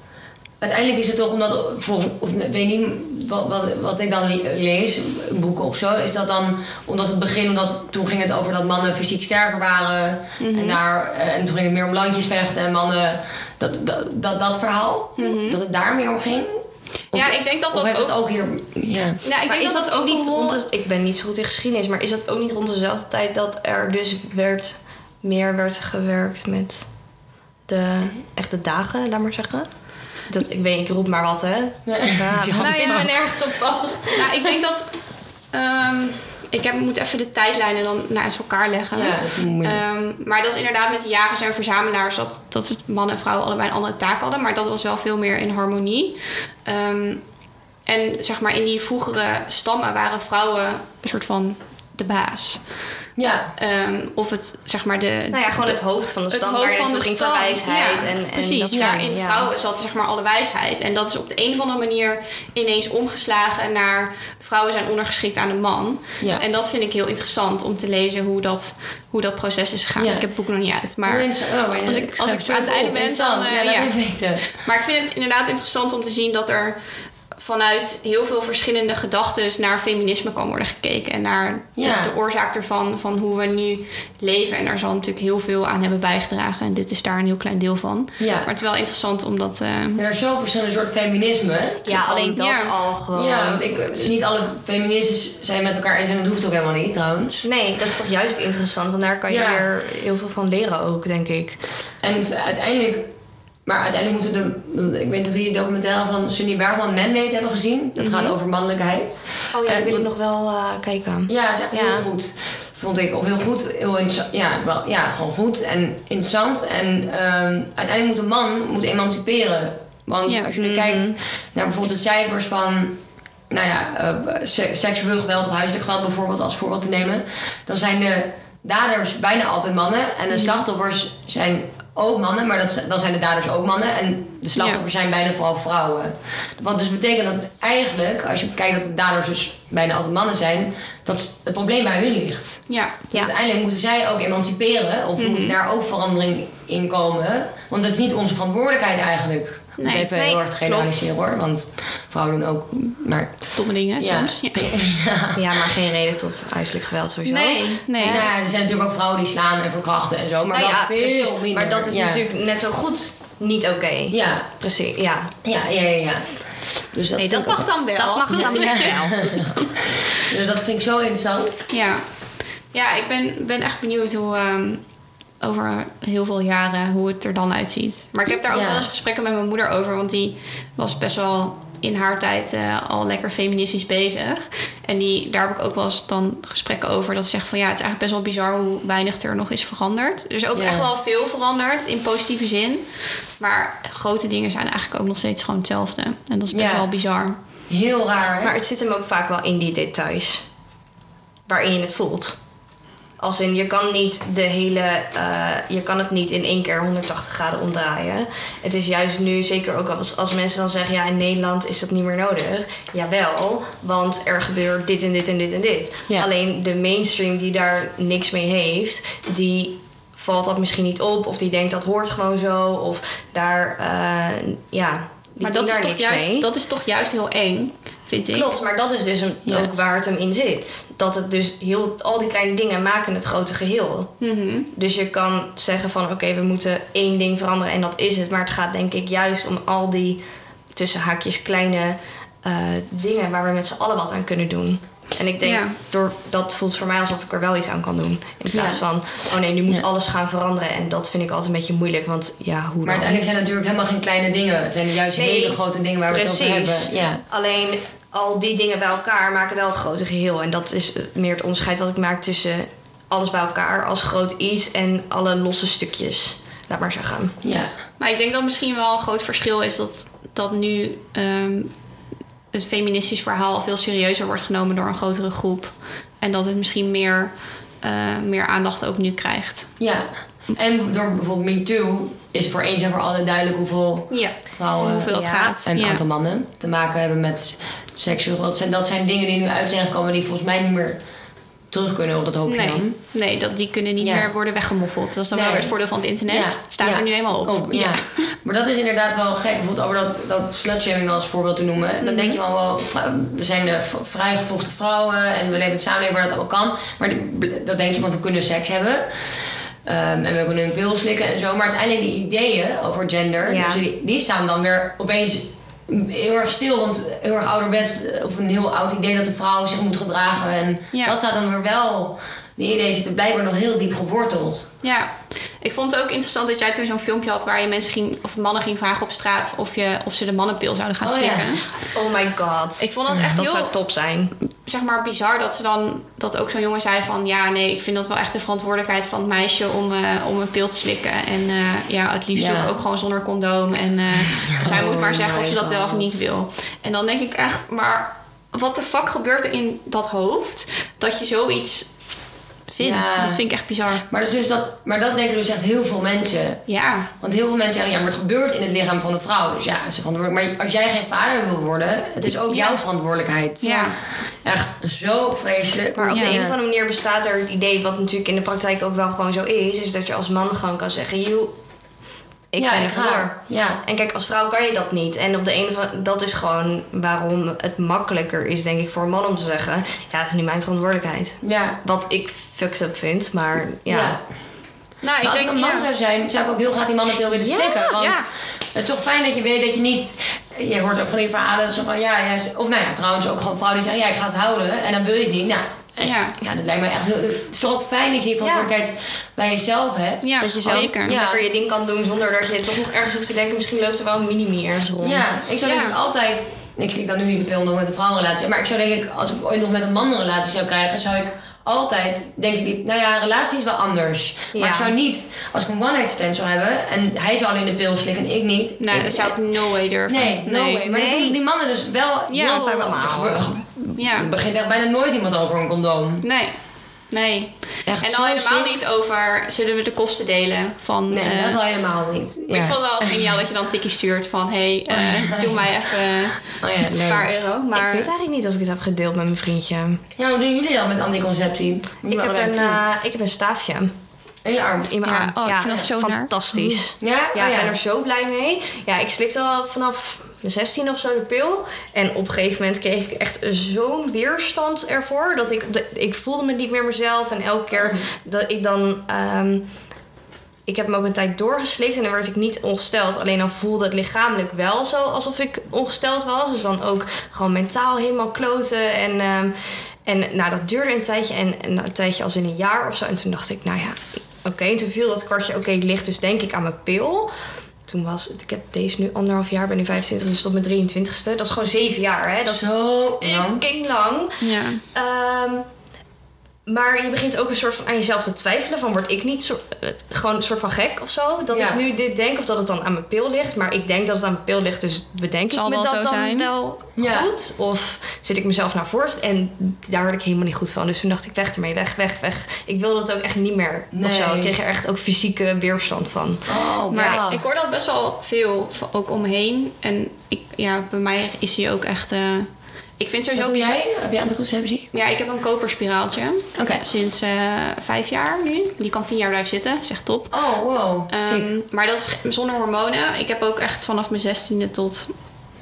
Uiteindelijk is het toch omdat. Volgens, of ik weet niet wat, wat, wat ik dan lees, boeken of zo, is dat dan omdat het begin, omdat toen ging het over dat mannen fysiek sterker waren. en, daar, eh, en toen ging het meer om landjes vechten en mannen. Dat, dat, dat, dat verhaal, dat het daar meer om ging. Of- Ja, ik denk dat of dat ook- ook hier. Ja. Nou, ik Maar denk is dat het ook niet rond de, Ik ben niet zo goed in geschiedenis, maar is dat ook niet rond dezelfde tijd dat er dus werd, meer werd gewerkt met de echte dagen, laat maar zeggen? Dat, ik weet, ik roep maar wat, hè? Ja. Nou ja, van. ben nergens op vast. Nou, ik denk dat. ehm, ik heb, moet even de tijdlijnen dan naast elkaar leggen. Ja, dat is moeilijk. Ehm, maar dat is inderdaad met de jagers en verzamelaars dat, dat het mannen en vrouwen allebei een andere taak hadden. Maar dat was wel veel meer in harmonie. Ehm, en zeg maar in die vroegere stammen waren vrouwen een soort van de baas. ja. Ehm, of het zeg maar de. Nou ja, gewoon de- het hoofd van de het stam hoofd waar je van de ging stam. wijsheid. Ja, en, en precies. dat ja, in ja. vrouwen zat zeg maar alle wijsheid. En dat is op de een of andere manier ineens omgeslagen naar vrouwen zijn ondergeschikt aan de man. Ja. En dat vind ik heel interessant om te lezen hoe dat, hoe dat proces is gegaan. Ik heb het boek nog niet uit. Maar. Oh, maar als ik- als ik schrijf aan het einde ben, dan, eh, ja, dat weten. maar ik vind het inderdaad interessant om te zien dat er vanuit heel veel verschillende gedachten naar feminisme kan worden gekeken. En naar de, Ja. de oorzaak ervan, van hoe we nu leven. En daar zal natuurlijk heel veel aan hebben bijgedragen. En dit is daar een heel klein deel van. Ja. Maar het is wel interessant omdat... eh, Ja, er is zo verschillende soorten feminisme. Ja, alleen dat Ja. al gewoon. Ja, want ik, niet alle feministes zijn met elkaar eens en dat hoeft ook helemaal niet trouwens. Nee, dat is toch juist interessant, want daar kan je Ja. weer heel veel van leren ook, denk ik. En uiteindelijk, maar uiteindelijk moeten de, ik weet niet of jullie de documentaire van Sunny Bergman Man-Made hebben gezien. Dat gaat over mannelijkheid. Oh ja, En dat wil ik moet- nog wel eh, kijken. Ja, is echt Ja. heel goed. Vond ik. Of heel goed, heel interessant. Ja, wel, ja, gewoon goed en interessant. En ehm, uiteindelijk moet een man moet emanciperen. Want Ja. als je nu Mhm. kijkt naar bijvoorbeeld de cijfers van nou ja, eh, se- seksueel geweld of huiselijk geweld bijvoorbeeld als voorbeeld te nemen, dan zijn de daders bijna altijd mannen en de slachtoffers zijn ook mannen, maar dat, dan zijn de daders ook mannen en de slachtoffers zijn bijna vooral vrouwen. Wat dus betekent dat het eigenlijk, als je kijkt dat de daders dus bijna altijd mannen zijn, dat het probleem bij hun ligt. ja, Dus Ja. uiteindelijk moeten zij ook emanciperen of Mhm. moet daar ook verandering in komen, want dat is niet onze verantwoordelijkheid eigenlijk. Nee, Even nee, heel erg generaliseren hoor, want vrouwen doen ook, maar domme dingen ja. soms. Ja. Ja, maar geen reden tot huiselijk geweld sowieso. Nee, nee. Nou ja, er zijn natuurlijk ook vrouwen die slaan en verkrachten en zo, maar Nou ja, veel precies. minder. Maar dat is Ja. natuurlijk net zo goed niet oké. Ja, Precies, ja. ja, ja, ja. ja. Dus dat Nee, dat ik ook- mag dan wel. Dat mag dan Ja. wel. Dus dat vind ik zo interessant. Ja, ja ik ben, ben echt benieuwd hoe ehm, over heel veel jaren hoe het er dan uitziet. Maar ik heb daar ook Ja. wel eens gesprekken met mijn moeder over, want die was best wel in haar tijd eh, al lekker feministisch bezig. En die, daar heb ik ook wel eens dan gesprekken over. Dat ze zegt van ja, het is eigenlijk best wel bizar hoe weinig er nog is veranderd. Er is ook Ja. echt wel veel veranderd in positieve zin. Maar grote dingen zijn eigenlijk ook nog steeds gewoon hetzelfde. En dat is best Ja. wel bizar. Heel raar. hè? Maar het zit hem ook vaak wel in die details. Waarin je het voelt. Als in, je kan niet de hele... eh, je kan het niet in één keer 180 graden omdraaien. Het is juist nu, zeker ook als, als mensen dan zeggen... ja, in Nederland is dat niet meer nodig. Jawel, want er gebeurt dit en dit en dit en dit. Ja. Alleen de mainstream die daar niks mee heeft... die valt dat misschien niet op. Of die denkt dat hoort gewoon zo. Of daar, eh, ja... Die maar dat is, toch niks juist, mee. dat is toch juist heel eng, vind ik. Klopt, maar dat is dus een, Ja. ook waar het hem in zit. Dat het dus heel, al die kleine dingen maken het grote geheel. Mhm. Dus je kan zeggen van oké, we moeten één ding veranderen en dat is het. Maar het gaat denk ik juist om al die tussen haakjes kleine eh, dingen waar we met z'n allen wat aan kunnen doen. En ik denk, Ja. door, dat voelt voor mij alsof ik er wel iets aan kan doen. In plaats Ja. van, oh nee, nu moet Ja. alles gaan veranderen. En dat vind ik altijd een beetje moeilijk, want ja, hoe Maar dan? uiteindelijk zijn het natuurlijk helemaal geen kleine dingen. Het zijn juist Nee, hele grote dingen waar we het over precies. hebben. Ja. Alleen al die dingen bij elkaar maken wel het grote geheel. En dat is eh, meer het onderscheid wat ik maak tussen alles bij elkaar als groot iets en alle losse stukjes. Laat maar zeggen. ja. Maar ik denk dat misschien wel een groot verschil is dat, dat nu ehm, het feministisch verhaal veel serieuzer wordt genomen door een grotere groep. En dat het misschien meer, eh, meer aandacht ook nu krijgt. Ja. En door bijvoorbeeld MeToo is voor eens en voor alle duidelijk hoeveel Ja, vrouwen hoeveel het ja. gaat. en een ja. aantal mannen te maken hebben met seksueel. Dat zijn, dat zijn dingen die nu uit zijn gekomen die volgens mij niet meer terug kunnen op dat hoopje Nee, dan. nee dat, die kunnen niet Ja. meer worden weggemoffeld. Dat is dan wel weer het voordeel van het internet. Ja. Het staat Ja. er nu eenmaal op. Oh, ja. Maar dat is inderdaad wel gek. Bijvoorbeeld over dat, dat slutshaming als voorbeeld te noemen. Dan Mhm. denk je wel, wel, we zijn de vrijgevochten vrouwen en we leven in een samenleving waar dat allemaal kan. Maar dat denk je, want we kunnen seks hebben. Ehm, en we kunnen een pil slikken en zo. Maar uiteindelijk die ideeën over gender, Ja. dus die, die staan dan weer opeens heel erg stil. Want heel erg ouderwets, of een heel oud idee dat de vrouw zich moet gedragen. En Ja. dat staat dan weer wel... Die ideeën zitten blijkbaar nog heel diep geworteld. Ja, ik vond het ook interessant dat jij toen zo'n filmpje had waar je mensen ging, of mannen ging vragen op straat of, je, of ze de mannenpil zouden gaan Oh, ja. slikken. Oh my god. Ik vond dat echt dat heel zou top zijn. zeg maar bizar dat ze dan dat ook zo'n jongen zei van ja nee ik vind dat wel echt de verantwoordelijkheid van het meisje om, eh, om een pil te slikken en eh, ja het liefst Ja. ook, ook gewoon zonder condoom en eh, zij moet maar Oh zeggen of ze dat wel of God. niet wil en dan denk ik echt maar wat de fuck gebeurt er in dat hoofd dat je zoiets vindt Ja. dat vind ik echt bizar Maar, dus, dus dat, maar dat denken dus echt heel veel mensen. ja Want heel veel mensen zeggen, ja, maar het gebeurt in het lichaam van een vrouw. Dus ja, is verantwoordelijk. Maar als jij geen vader wil worden, het is ook Ja. jouw verantwoordelijkheid. ja Echt zo vreselijk. Maar op Ja. de een of andere manier bestaat er het idee, wat natuurlijk in de praktijk ook wel gewoon zo is, is dat je als man gewoon kan zeggen, joh, ik Ja, ben ik er vandoor. Ja. En kijk, als vrouw kan je dat niet. En op de een of andere, dat is gewoon waarom het makkelijker is, denk ik, voor een man om te zeggen, ja, het is nu mijn verantwoordelijkheid. Ja. Wat ik fucked up vind, maar ja. Ja. nou ik als denk ik een man ja. zou zijn, zou ik ook heel graag die mannenpil willen Ja, slikken. Want ja. het is toch fijn dat je weet dat je niet... Je hoort ook van die verhalen zo van, ja, ja, of nou ja, trouwens ook gewoon vrouwen die zeggen, ja, ik ga het houden. En dan wil je het niet. Nou, Ja. ja, dat lijkt me echt heel... Het is toch ook fijn dat je die verantwoordelijkheid bij jezelf hebt. ja Dat je zelf zeker Ja. lekker je ding kan doen zonder dat je toch nog ergens hoeft te denken, misschien loopt er wel een mini ergens rond. Ja, ik zou Ja. denk ik altijd... Ik slik dan nu niet de pil nog met een vrouwenrelatie. Maar ik zou denk ik, als ik ooit nog met een man een relatie zou krijgen... zou ik altijd, denk ik, nou ja, een relatie is wel anders. Maar Ja. ik zou niet, als ik een one-night stand zou hebben... en hij zou alleen de pil slikken en ik niet... nee ik, dat zou ik no way durven Nee, no way. Maar dat Nee. doen die mannen dus wel Ja, heel vaak wel. allemaal. Er ja Er begint echt bijna nooit iemand over een condoom. nee nee Echt En dan helemaal niet over zullen we de kosten delen van. Nee, eh, dat al helemaal niet. Ik vond het wel geniaal dat je dan een tikkie stuurt van hey, eh, doe mij even Oh ja, een paar euro. Maar Ik weet eigenlijk niet of ik het heb gedeeld met mijn vriendje. Ja, hoe doen jullie dat met anticonceptie? Ik heb, een, eh, ik heb een staafje In je arm. in mijn Ja, arm. oh, ik vind dat zo naar. fantastisch. Ja? Ja, Oh, ik ben er zo blij mee. Ja, ik slikte al vanaf mijn 16 of zo de pil. En op een gegeven moment kreeg ik echt zo'n weerstand ervoor. Dat ik, ik voelde me niet meer mezelf. En elke keer dat ik dan... ehm, ik heb hem ook een tijd doorgeslikt en dan werd ik niet ongesteld. Alleen dan voelde het lichamelijk wel zo alsof ik ongesteld was. Dus dan ook gewoon mentaal helemaal kloten. En, ehm, en nou, dat duurde een tijdje. En, en een tijdje als in een jaar of zo. En toen dacht ik, nou ja, oké. En toen viel dat kwartje, oké, het ligt dus denk ik aan mijn pil. Toen was het, ik heb deze nu anderhalf jaar, ben nu 25, dus tot mijn 23ste. Dat is gewoon zeven jaar, hè? Dat is Zo lang. lang. ja. Ehm, maar je begint ook een soort van aan jezelf te twijfelen. Van word ik niet zo, eh, gewoon een soort van gek of zo? Dat Ja. ik nu dit denk of dat het dan aan mijn pil ligt. Maar ik denk dat het aan mijn pil ligt. Dus bedenk Zal ik me dat zo dan zijn. wel Ja. goed? Of zit ik mezelf naar voren? En daar word ik helemaal niet goed van. Dus toen dacht ik weg ermee, weg, weg, weg. Ik wilde het ook echt niet meer. Of zo. Nee. Ik kreeg er echt ook fysieke weerstand van. Oh, Maar ik hoor dat best wel veel ook omheen. En ik, ja, bij mij is hij ook echt. eh, ik vind sowieso bizar- jij? Heb je anticonceptie? Ja, ik heb een koperspiraaltje. Oké. Sinds eh, vijf jaar nu. Die kan tien jaar blijven zitten. Is echt top. Oh, wow. Sick. maar dat is zonder hormonen. Ik heb ook echt vanaf mijn 16e tot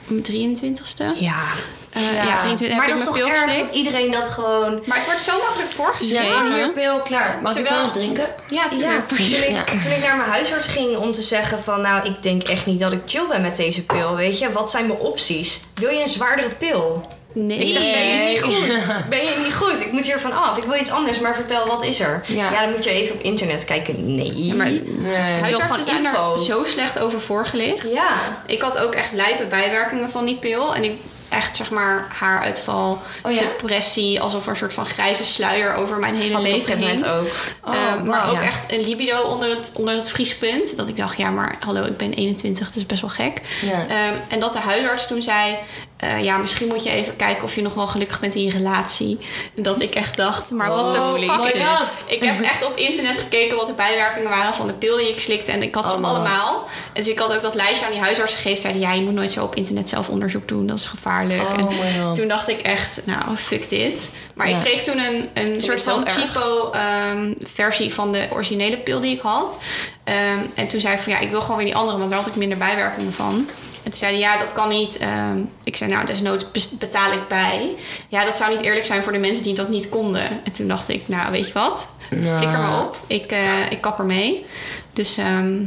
mijn 23ste. Ja. Eh, Ja. ja, 23 Maar heb dat is toch erg dat iedereen dat gewoon... Maar het wordt zo makkelijk Ja, voorgeschreven. hier pil, klaar. Mag Terwijl- drinken? Ja, Ja, toen ik, Ja. toen ik naar mijn huisarts ging om te zeggen van... nou, ik denk echt niet dat ik chill ben met deze pil, weet je. Wat zijn mijn opties? Wil je een zwaardere pil? Nee. Ik zeg, ben je niet goed? Ben je niet goed? Ik moet hiervan af. Ik wil iets anders, maar vertel, wat is er? Ja. Ja, dan moet je even op internet kijken. Nee. Ja, maar Nee. huisartsen zijn info. er zo slecht over voorgelicht. Ja. Ik had ook echt lijpe bijwerkingen van die pil. En ik echt, zeg maar, haaruitval, Oh ja? depressie. Alsof er een soort van grijze sluier over mijn hele Had leven moment ook. Oh, Eh, maar wauw. ook Ja. echt een libido onder het, onder het vriespunt. Dat ik dacht, ja, maar hallo, ik ben 21, dat is best wel gek. Ja. Ehm, en dat de huisarts toen zei... eh, ja, misschien moet je even kijken of je nog wel gelukkig bent in je relatie. Dat ik echt dacht, maar wat de Holy fuck is dit? Ik heb echt op internet gekeken wat de bijwerkingen waren van de pil die ik slikte. En ik had ze Oh, allemaal. Dus ik had ook dat lijstje aan die huisarts gegeven. Zeiden, ja, je moet nooit zo op internet zelf onderzoek doen. Dat is gevaarlijk. Oh en toen dacht ik echt, nou, fuck dit. Maar Ja. ik kreeg toen een, een soort van cheapo ehm, versie van de originele pil die ik had. Ehm, en toen zei ik van, ja, ik wil gewoon weer die andere, want daar had ik minder bijwerkingen van. En toen zeiden ja, dat kan niet. Ehm, ik zei, nou, desnoods betaal ik bij. Ja, dat zou niet eerlijk zijn voor de mensen die dat niet konden. En toen dacht ik, nou, weet je wat? Nou. Flikker me op. Ik, eh, ik kap ermee. Dus, ehm,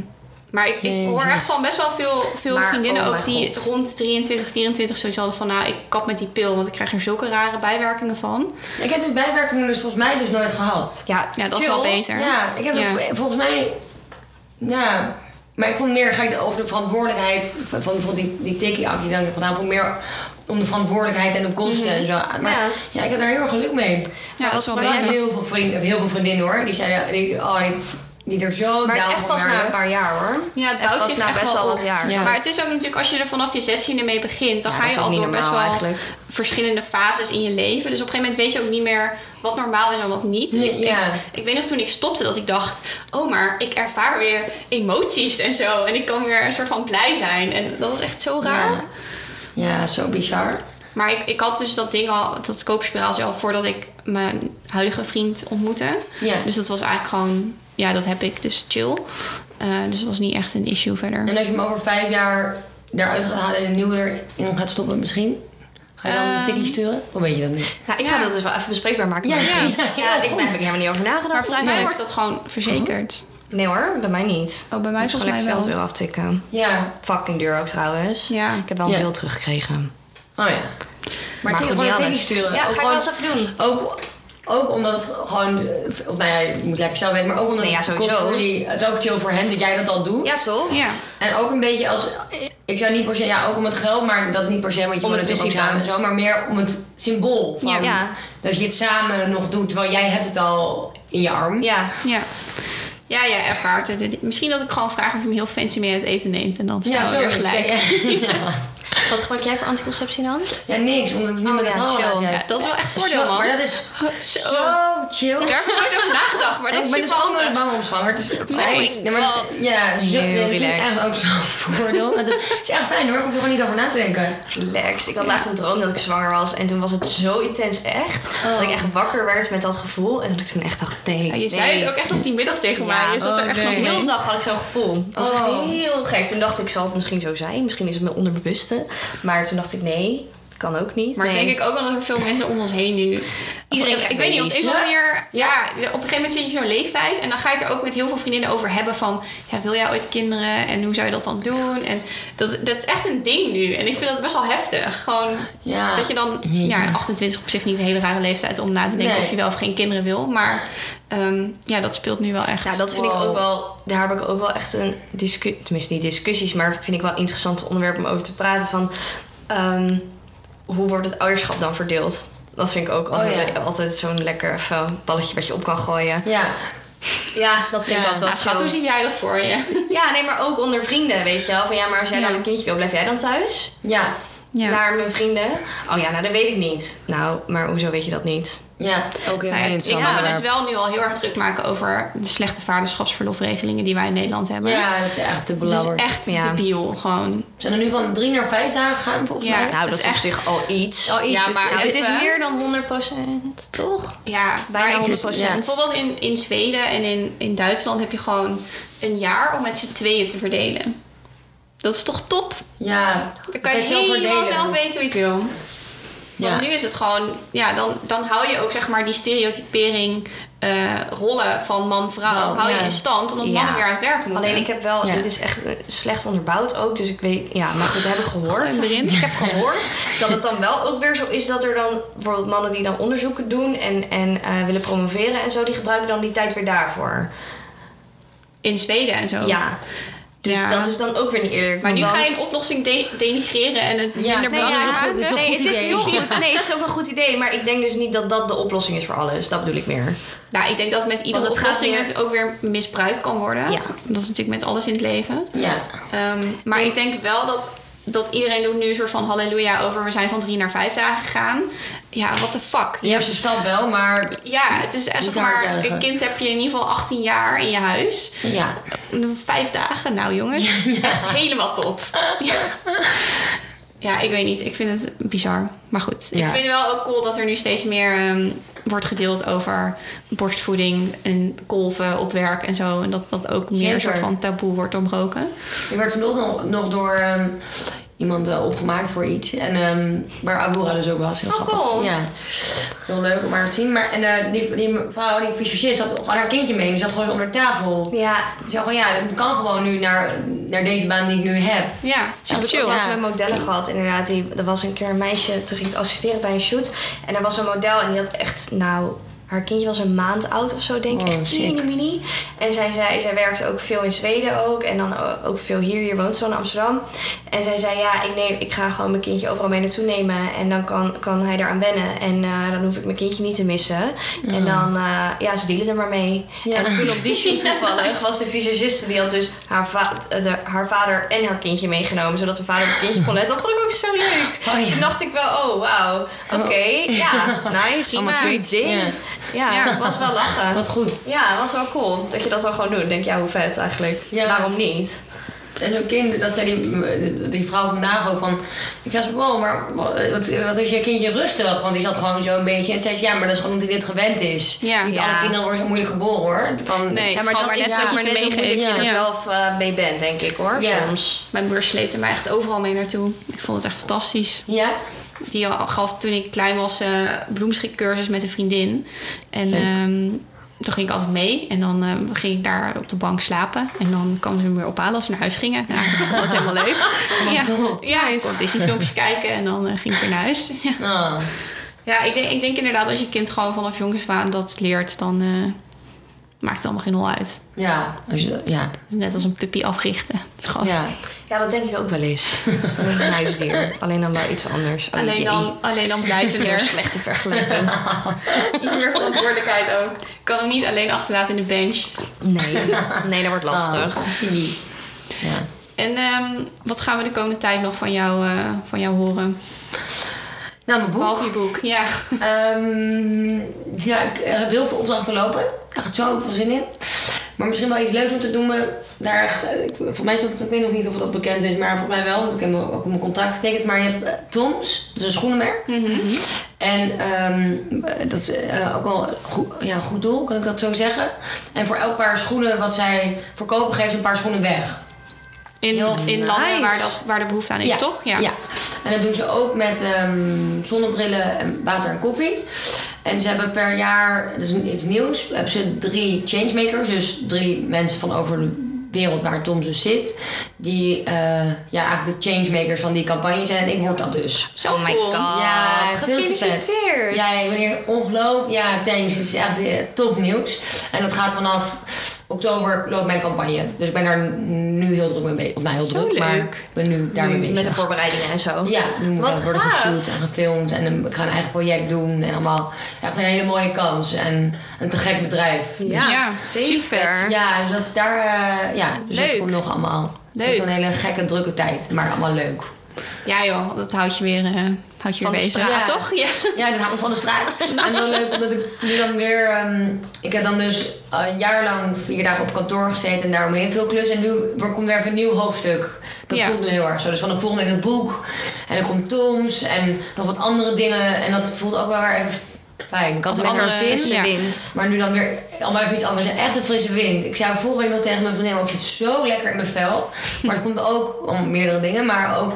maar ik, ik hoor echt van best wel veel, veel Maar, vriendinnen oh ook die God. rond 23, 24 zoiets hadden van, nou, ik kap met die pil, want ik krijg er zulke rare bijwerkingen van. Ik heb die bijwerkingen dus volgens mij dus nooit gehad. Ja, Ja, dat is wel beter. Ja, ik heb er Ja. volgens mij... Ja, maar ik vond meer, ga ik over de verantwoordelijkheid van, van bijvoorbeeld die, die tikkie-acties die ik heb gedaan, vond meer om de verantwoordelijkheid en de kosten en zo. Maar ja. Ja. ik heb daar heel erg geluk mee. Ja, dat is wel beter. heel veel, vrienden, heel veel vriendinnen hoor, die zeiden, die, oh, die, die er zo Maar down echt van pas na een paar jaar hoor. Ja, het Echt bouwt pas zich na echt best wel op. wat jaar. Ja. Maar het is ook natuurlijk, als je er vanaf je 16e mee begint, dan Ja, ga je al door best wel eigenlijk. verschillende fases in je leven. Dus op een gegeven moment weet je ook niet meer wat normaal is en wat niet. Dus ik, ja. ik, ik weet nog toen ik stopte dat ik dacht, oh maar ik ervaar weer emoties en zo. En ik kan weer een soort van blij zijn. En dat was echt zo raar. Ja. ja, zo bizar. Maar ik, ik had dus dat ding al, dat koopspiraaltje al voordat ik mijn huidige vriend ontmoette. Ja. Dus dat was eigenlijk gewoon, ja dat heb ik, dus chill. Eh, dus dat was niet echt een issue verder. En als je hem over vijf jaar eruit gaat halen en een nieuwe erin gaat stoppen misschien, ga je dan Ehm. de tikkie sturen? Of weet je dat niet? Nou, ik Ja. ga dat dus wel even bespreekbaar maken. Ja, ja, ja, ik ben er helemaal niet over nagedacht. Maar volgens mij wordt dat gewoon verzekerd. Nee hoor, bij mij niet. Oh, bij mij je volgens mij wel. weer aftikken. Ja. Fucking duur ook trouwens. Ja. Ik heb wel een Ja. deel teruggekregen. Oh ja. Maar, Maar tik- goed, gewoon niet een alles. tikkie sturen. Ja, Ook ga ik wel eens even doen. Ook, ook omdat het gewoon... Of nou ja, je moet lekker zelf weten. Maar ook omdat Nee, ja, het sowieso. kost voor die... Het is ook chill voor hem dat jij dat al doet. Ja, toch? Ja. En ook een beetje als... Ik zou niet per se... Ja, ook om het geld. Maar dat niet per se. Want je Om moet het natuurlijk ook samen en zo. Maar meer om het symbool. Van, Ja. Ja. Dat je het samen nog doet. Terwijl jij hebt het al in je arm. Ja. Ja. Ja, jij ervaart het. Misschien dat ik gewoon vraag of je hem heel fancy mee uit eten neemt. En dan Ja, staan we weer zoiets. gelijk. Ja, ja. Wat gebruik jij voor anticonceptie dan? Ja, niks. Omdat ik nu Oh, met ja, vrouw dat is wel echt voordeel, man. Maar dat is Zo. zo chill. Daar heb ik nooit over nagedacht. Maar En dat ik is ben dus ook nooit bang om zwanger te zijn. Nee, nee, maar het, is- ja, zo, nee, dat ik relaxed. echt ook zo'n voordeel. Maar Het is echt fijn hoor, ik hoef er gewoon niet over na te denken. Relaxed. Ik had laatst een droom dat ik zwanger was. En toen was het zo intens echt. Dat ik echt wakker werd met dat gevoel. En dat ik toen echt dacht, nee. Ja, je nee. zei het ook echt op die middag tegen mij. Je zat er oh, echt nog De hele dag had ik zo'n gevoel. Het was echt Oh. heel gek. Toen dacht ik, zal het misschien zo zijn? Misschien is het mijn onderbewuste. Maar toen dacht ik, nee, kan ook niet. Maar nee. denk ik ook wel dat er veel mensen om ons heen nu. Iedereen ik, weet niet, op een manier. Ja. Op een gegeven moment zit je zo'n leeftijd. En dan ga je het er ook met heel veel vriendinnen over hebben. Van, ja, wil jij ooit kinderen? En hoe zou je dat dan doen? En dat, dat is echt een ding nu. En ik vind dat best wel heftig. Gewoon Ja. dat je dan... Ja, 28 op zich niet een hele rare leeftijd om na te denken Nee. of je wel of geen kinderen wil. Maar ehm, ja, dat speelt nu wel echt. Ja, dat vind ik ook wel. Daar heb ik ook wel echt een discussie. Tenminste, niet discussies, maar vind ik wel interessante onderwerp om over te praten. Van ehm, hoe wordt het ouderschap dan verdeeld? Dat vind ik ook altijd, Oh, ja. altijd zo'n lekker even balletje wat je op kan gooien. Ja, Ja, dat vind Ja. ik altijd wel Nou, schat, hoe zie jij dat voor je? Ja, nee, maar ook onder vrienden, weet je wel. Van ja, maar als jij Ja. dan een kindje wil, blijf jij dan thuis? ja, Ja. Naar mijn vrienden? Oh ja, nou dat weet ik niet. Nou, maar hoezo weet je dat niet? ja. Ook heel Nou ja, ik kan me dus wel nu al heel erg druk maken over de slechte vaderschapsverlofregelingen die wij in Nederland hebben. Ja, dat is echt te Het is echt Ja. debiel, gewoon. We zijn er nu van drie naar vijf dagen gegaan volgens Ja. mij. Nou, dat, dat is is op echt- zich al iets. Oh, iets. Ja, Het- maar het- het is meer dan 100%, toch? Ja, Bijna maar ik- 100%. ja. Bijvoorbeeld in, in Zweden en in, in Duitsland heb je gewoon een jaar om met z'n tweeën te verdelen. Dat is toch top? Ja, kan je het zelf helemaal verdelen. zelf weten hoe je het wil. Ja. Want nu is het gewoon, ja, dan, dan hou je ook zeg maar die stereotypering eh, rollen van man-vrouw, Oh, hou ja. je in stand, omdat Ja. mannen weer aan het werk moeten. Alleen ik heb wel, Ja. dit is echt eh, slecht onderbouwd ook, dus ik weet, ja, maar goed, dat heb ik gehoord. Ik heb gehoord dat het dan wel ook weer zo is dat er dan bijvoorbeeld mannen die dan onderzoeken doen en, en eh, willen promoveren en zo, die gebruiken dan die tijd weer daarvoor. In Zweden en zo. Ja. Dus Ja. dat is dan ook weer niet eerlijk. Maar nu ga je een oplossing de- denigreren en het Ja, minder nee, belangrijk ja, maken. nee, goed het is heel goed. Nee, het is ook een goed idee. Maar ik denk dus niet dat dat de oplossing is voor alles. Dat bedoel ik meer. Nou, ik denk dat met iedere gaat oplossing weer- het ook weer misbruikt kan worden. Ja. Dat is natuurlijk met alles in het leven. Ja. Ehm, maar ik denk wel dat dat iedereen doet nu een soort van halleluja over we zijn van drie naar vijf dagen gegaan. Ja, what the fuck. De eerste stap wel, maar Ja, het is echt zeg maar, een kind heb je in ieder geval 18 jaar in je huis. ja. Vijf dagen, nou jongens, echt helemaal top. Ja. ja, ik weet niet. Ik vind het bizar. Maar goed, Ja. ik vind het wel ook cool dat er nu steeds meer ehm, wordt gedeeld over borstvoeding en kolven op werk en zo. En dat dat ook meer een soort van taboe wordt doorbroken. Ik werd vanochtend nog, nog door ehm, iemand eh, opgemaakt voor iets. En ehm, waar Abura dus ook was. Heel Oh, grappig. cool. Ja. Heel leuk om haar te zien. Maar en, eh, die, die vrouw, die fysicist, had gewoon haar kindje mee. Die zat gewoon onder de tafel. Ja, Ik zei gewoon, ja, dat kan gewoon nu naar, naar deze baan die ik nu heb. Ja, super heb ik chill. wel eens Ja. met modellen gehad, inderdaad. Die, er was een keer een meisje, toen ging ik assisteren bij een shoot. En er was een model en die had echt, nou, haar kindje was een maand oud of zo, denk ik. Oh, echt mini, mini. En zij zei, zij werkte ook veel in Zweden ook. En dan ook veel hier. Hier woont ze in Amsterdam. En zij zei, ja, ik, neem, ik ga gewoon mijn kindje overal mee naartoe nemen. En dan kan, kan hij eraan wennen. En eh, dan hoef ik mijn kindje niet te missen. En dan, eh, ja, ze dealen er maar mee. Ja. En toen op die shoot toevallig was de visagiste, die had dus haar, va- eh, de, haar vader en haar kindje meegenomen. Zodat de vader het kindje kon letten. Dat vond ik ook zo leuk. Oh, ja. Toen dacht ik wel, oh wauw, oké, ja, nice. Allemaal tweets. ding. Ja. Ja, was wel lachen. Wat goed. Ja, was wel cool. Dat je dat dan gewoon doet. Denk je, ja, hoe vet eigenlijk. Ja. Waarom niet? En zo'n kind, dat zei die, die vrouw vandaag ook van... Ik zo, wow, maar wat, wat is je kindje rustig? Want die zat gewoon zo een beetje... En zei ze, ja, maar dat is gewoon omdat hij dit gewend is. Ja. Niet Ja. alle kinderen worden zo moeilijk geboren, hoor. Van, Nee. Ja, Het maar is dat is maar net ook dat je net hoe je er Ja. zelf eh, mee bent, denk ik hoor. Ja. Soms. Mijn broer sleepte mij echt overal mee naartoe. Ik vond het echt fantastisch. Ja? Die gaf toen ik klein was eh bloemschikcursus met een vriendin. En ehm, toen ging ik altijd mee. En dan ehm, ging ik daar op de bank slapen. En dan kwamen ze me weer ophalen als we naar huis gingen. Nou, ik vond dat helemaal leuk. ja, ja, ik kon Disney filmpjes kijken. En dan eh, ging ik weer naar huis. Ja, Ah. ja ik, denk, ik denk inderdaad als je kind gewoon vanaf jongens aan dat leert... dan eh, maakt het allemaal geen hol uit. Ja, als je, dat- ja, Net als een puppy africhten. Het is gewoon... ja. Ja, dat denk ik ook wel eens. Dat is een huisdier. Alleen dan wel iets anders. Oh, Alleen jee. dan, alleen dan blijven Weer er. een slechte vergelijking. Iets meer verantwoordelijkheid ook. Ik kan hem niet alleen achterlaten in de bench. Nee, nee, dat wordt lastig. Ah, zie. Ja. En ehm, wat gaan we de komende tijd nog van jou, eh, van jou horen? Nou, mijn boek. Behalve je boek. Ja. Ehm, ja, ik eh, heb heel veel opdrachten lopen. Ik zo veel zin in. Maar misschien wel iets leuks om te doen. Daar, eh, ik, voor mij is dat, ik weet nog niet of dat bekend is, maar voor mij wel. Want ik heb ook mijn contract getekend. Maar je hebt eh, Toms, dat is een schoenenmerk. En ehm, eh, dat is ook wel goed, ja, een goed doel, kan ik dat zo zeggen. En voor elk paar schoenen wat zij verkopen, geven ze een paar schoenen weg. In, Heel in nice. landen waar, dat, waar de behoefte aan is, Ja, toch? Ja. En dat doen ze ook met ehm, zonnebrillen, en water en koffie. En ze hebben per jaar, dat is iets nieuws, hebben ze drie changemakers. Dus drie mensen van over de wereld waar Tom dus zit. Die eh, ja, eigenlijk de changemakers van die campagne zijn. En ik word dat dus. Zo oh my god. Ja. Gefeliciteerd. Ja, ik ben hier ongelooflijk. Ja, thanks. Het is echt eh, topnieuws. En dat gaat vanaf oktober loopt mijn campagne. Dus ik ben daar nu heel druk mee bezig. Of nou, heel Zo druk, maar ik ben nu daarmee bezig. Met de voorbereidingen en zo. Ja, nu moet Wat dat worden geshoot en gefilmd. En een- ik ga een eigen project doen. En allemaal echt een hele mooie kans. En een te gek bedrijf. Ja, Ja, zeker. super. Ja, dus dat daar... eh, ja, dus Leuk. dat komt nog allemaal. Leuk. Het wordt een hele gekke, drukke tijd. Maar allemaal leuk. Ja joh, dat houdt je weer, eh, houdt je Van weer de bezig. straat. Ja, toch? Ja. Ja, dat gaat nog van de straat. En dan leuk omdat ik nu dan weer... ehm, ik heb dan dus een jaar lang vier dagen op kantoor gezeten. En daarom heel veel klus. En nu er komt weer even een nieuw hoofdstuk. Dat Ja. voelt me heel erg zo. Dus van de volgende week het boek. En dan komt Toms. En nog wat andere dingen. En dat voelt ook wel weer even fijn. Ik had Wat er weer andere-. Frisse Ja. wind. Maar nu dan weer allemaal even iets anders. Echt een frisse wind. Ik zei vorige week nog tegen mijn vriendin, ik zit zo lekker in mijn vel. Maar het komt ook om meerdere dingen, maar ook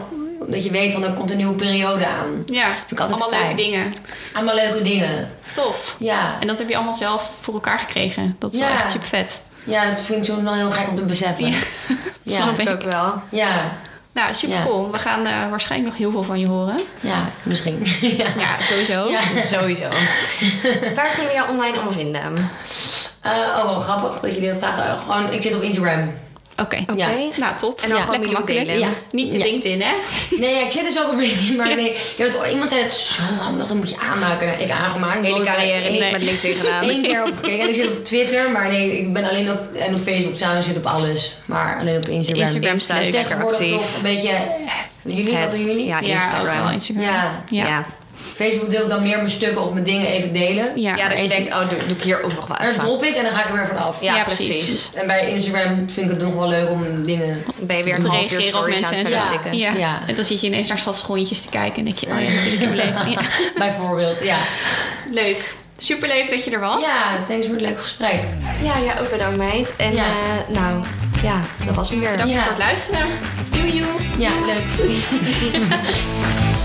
dat je weet van er komt een nieuwe periode aan. Ja, ik altijd allemaal fijn. leuke dingen. Allemaal leuke dingen. Tof. Ja, En dat heb je allemaal zelf voor elkaar gekregen. Dat is wel echt super vet. ja dat vind ik zo wel heel gek om te beseffen. Ja. Ja, Snap Ik ook wel. ja, Nou, super Ja. cool. We gaan eh, waarschijnlijk nog heel veel van je horen. ja, misschien. ja. Ja, sowieso. Ja. Sowieso. Waar kunnen we jou online allemaal vinden? Eh, oh, wel grappig dat jullie dat vragen. Eh, gewoon, ik zit op Instagram. Oké. Oké. Ja. Nou, top. En dan Ja, gewoon lekker makkelijk. Ja. Niet de Ja. LinkedIn, hè? Nee, ik zit dus ook op LinkedIn, maar nee. Iemand zei het zo handig, dat moet je aanmaken. Nou, Ik aangemaakt. Hele carrière niks Nee. met LinkedIn gedaan. Eén keer op. En ik zit op Twitter, maar nee, ik ben alleen op, en op Facebook samen zit op alles. Maar alleen op Instagram. Instagram. Dus lekker tegenwoordig actief. toch een beetje... Jullie, wat doen jullie? Ja, Instagram. Instagram. Ja. Ja. Facebook deel ik dan meer mijn stukken of mijn dingen even delen. Ja. Ja, dat je denkt, oh, doe, doe ik hier ook nog wel Er even. drop ik en dan ga ik er weer vanaf. Ja, Ja, precies. precies. En bij Instagram vind ik het nog wel leuk om dingen... Ben je weer Te reageren op stories aan mensen het en verder tikken. Ja. Ja. En dan zit je ineens naar schatschoontjes te kijken en denk je, oh ja, leven. Ja. Bijvoorbeeld, ja. Leuk. Superleuk dat je er was. Ja, thanks voor het leuke gesprek. Ja, ja, ook bedankt meid. En Ja. eh, nou, ja, dat was hem weer. Dank voor het luisteren. Joe. Ja, leuk.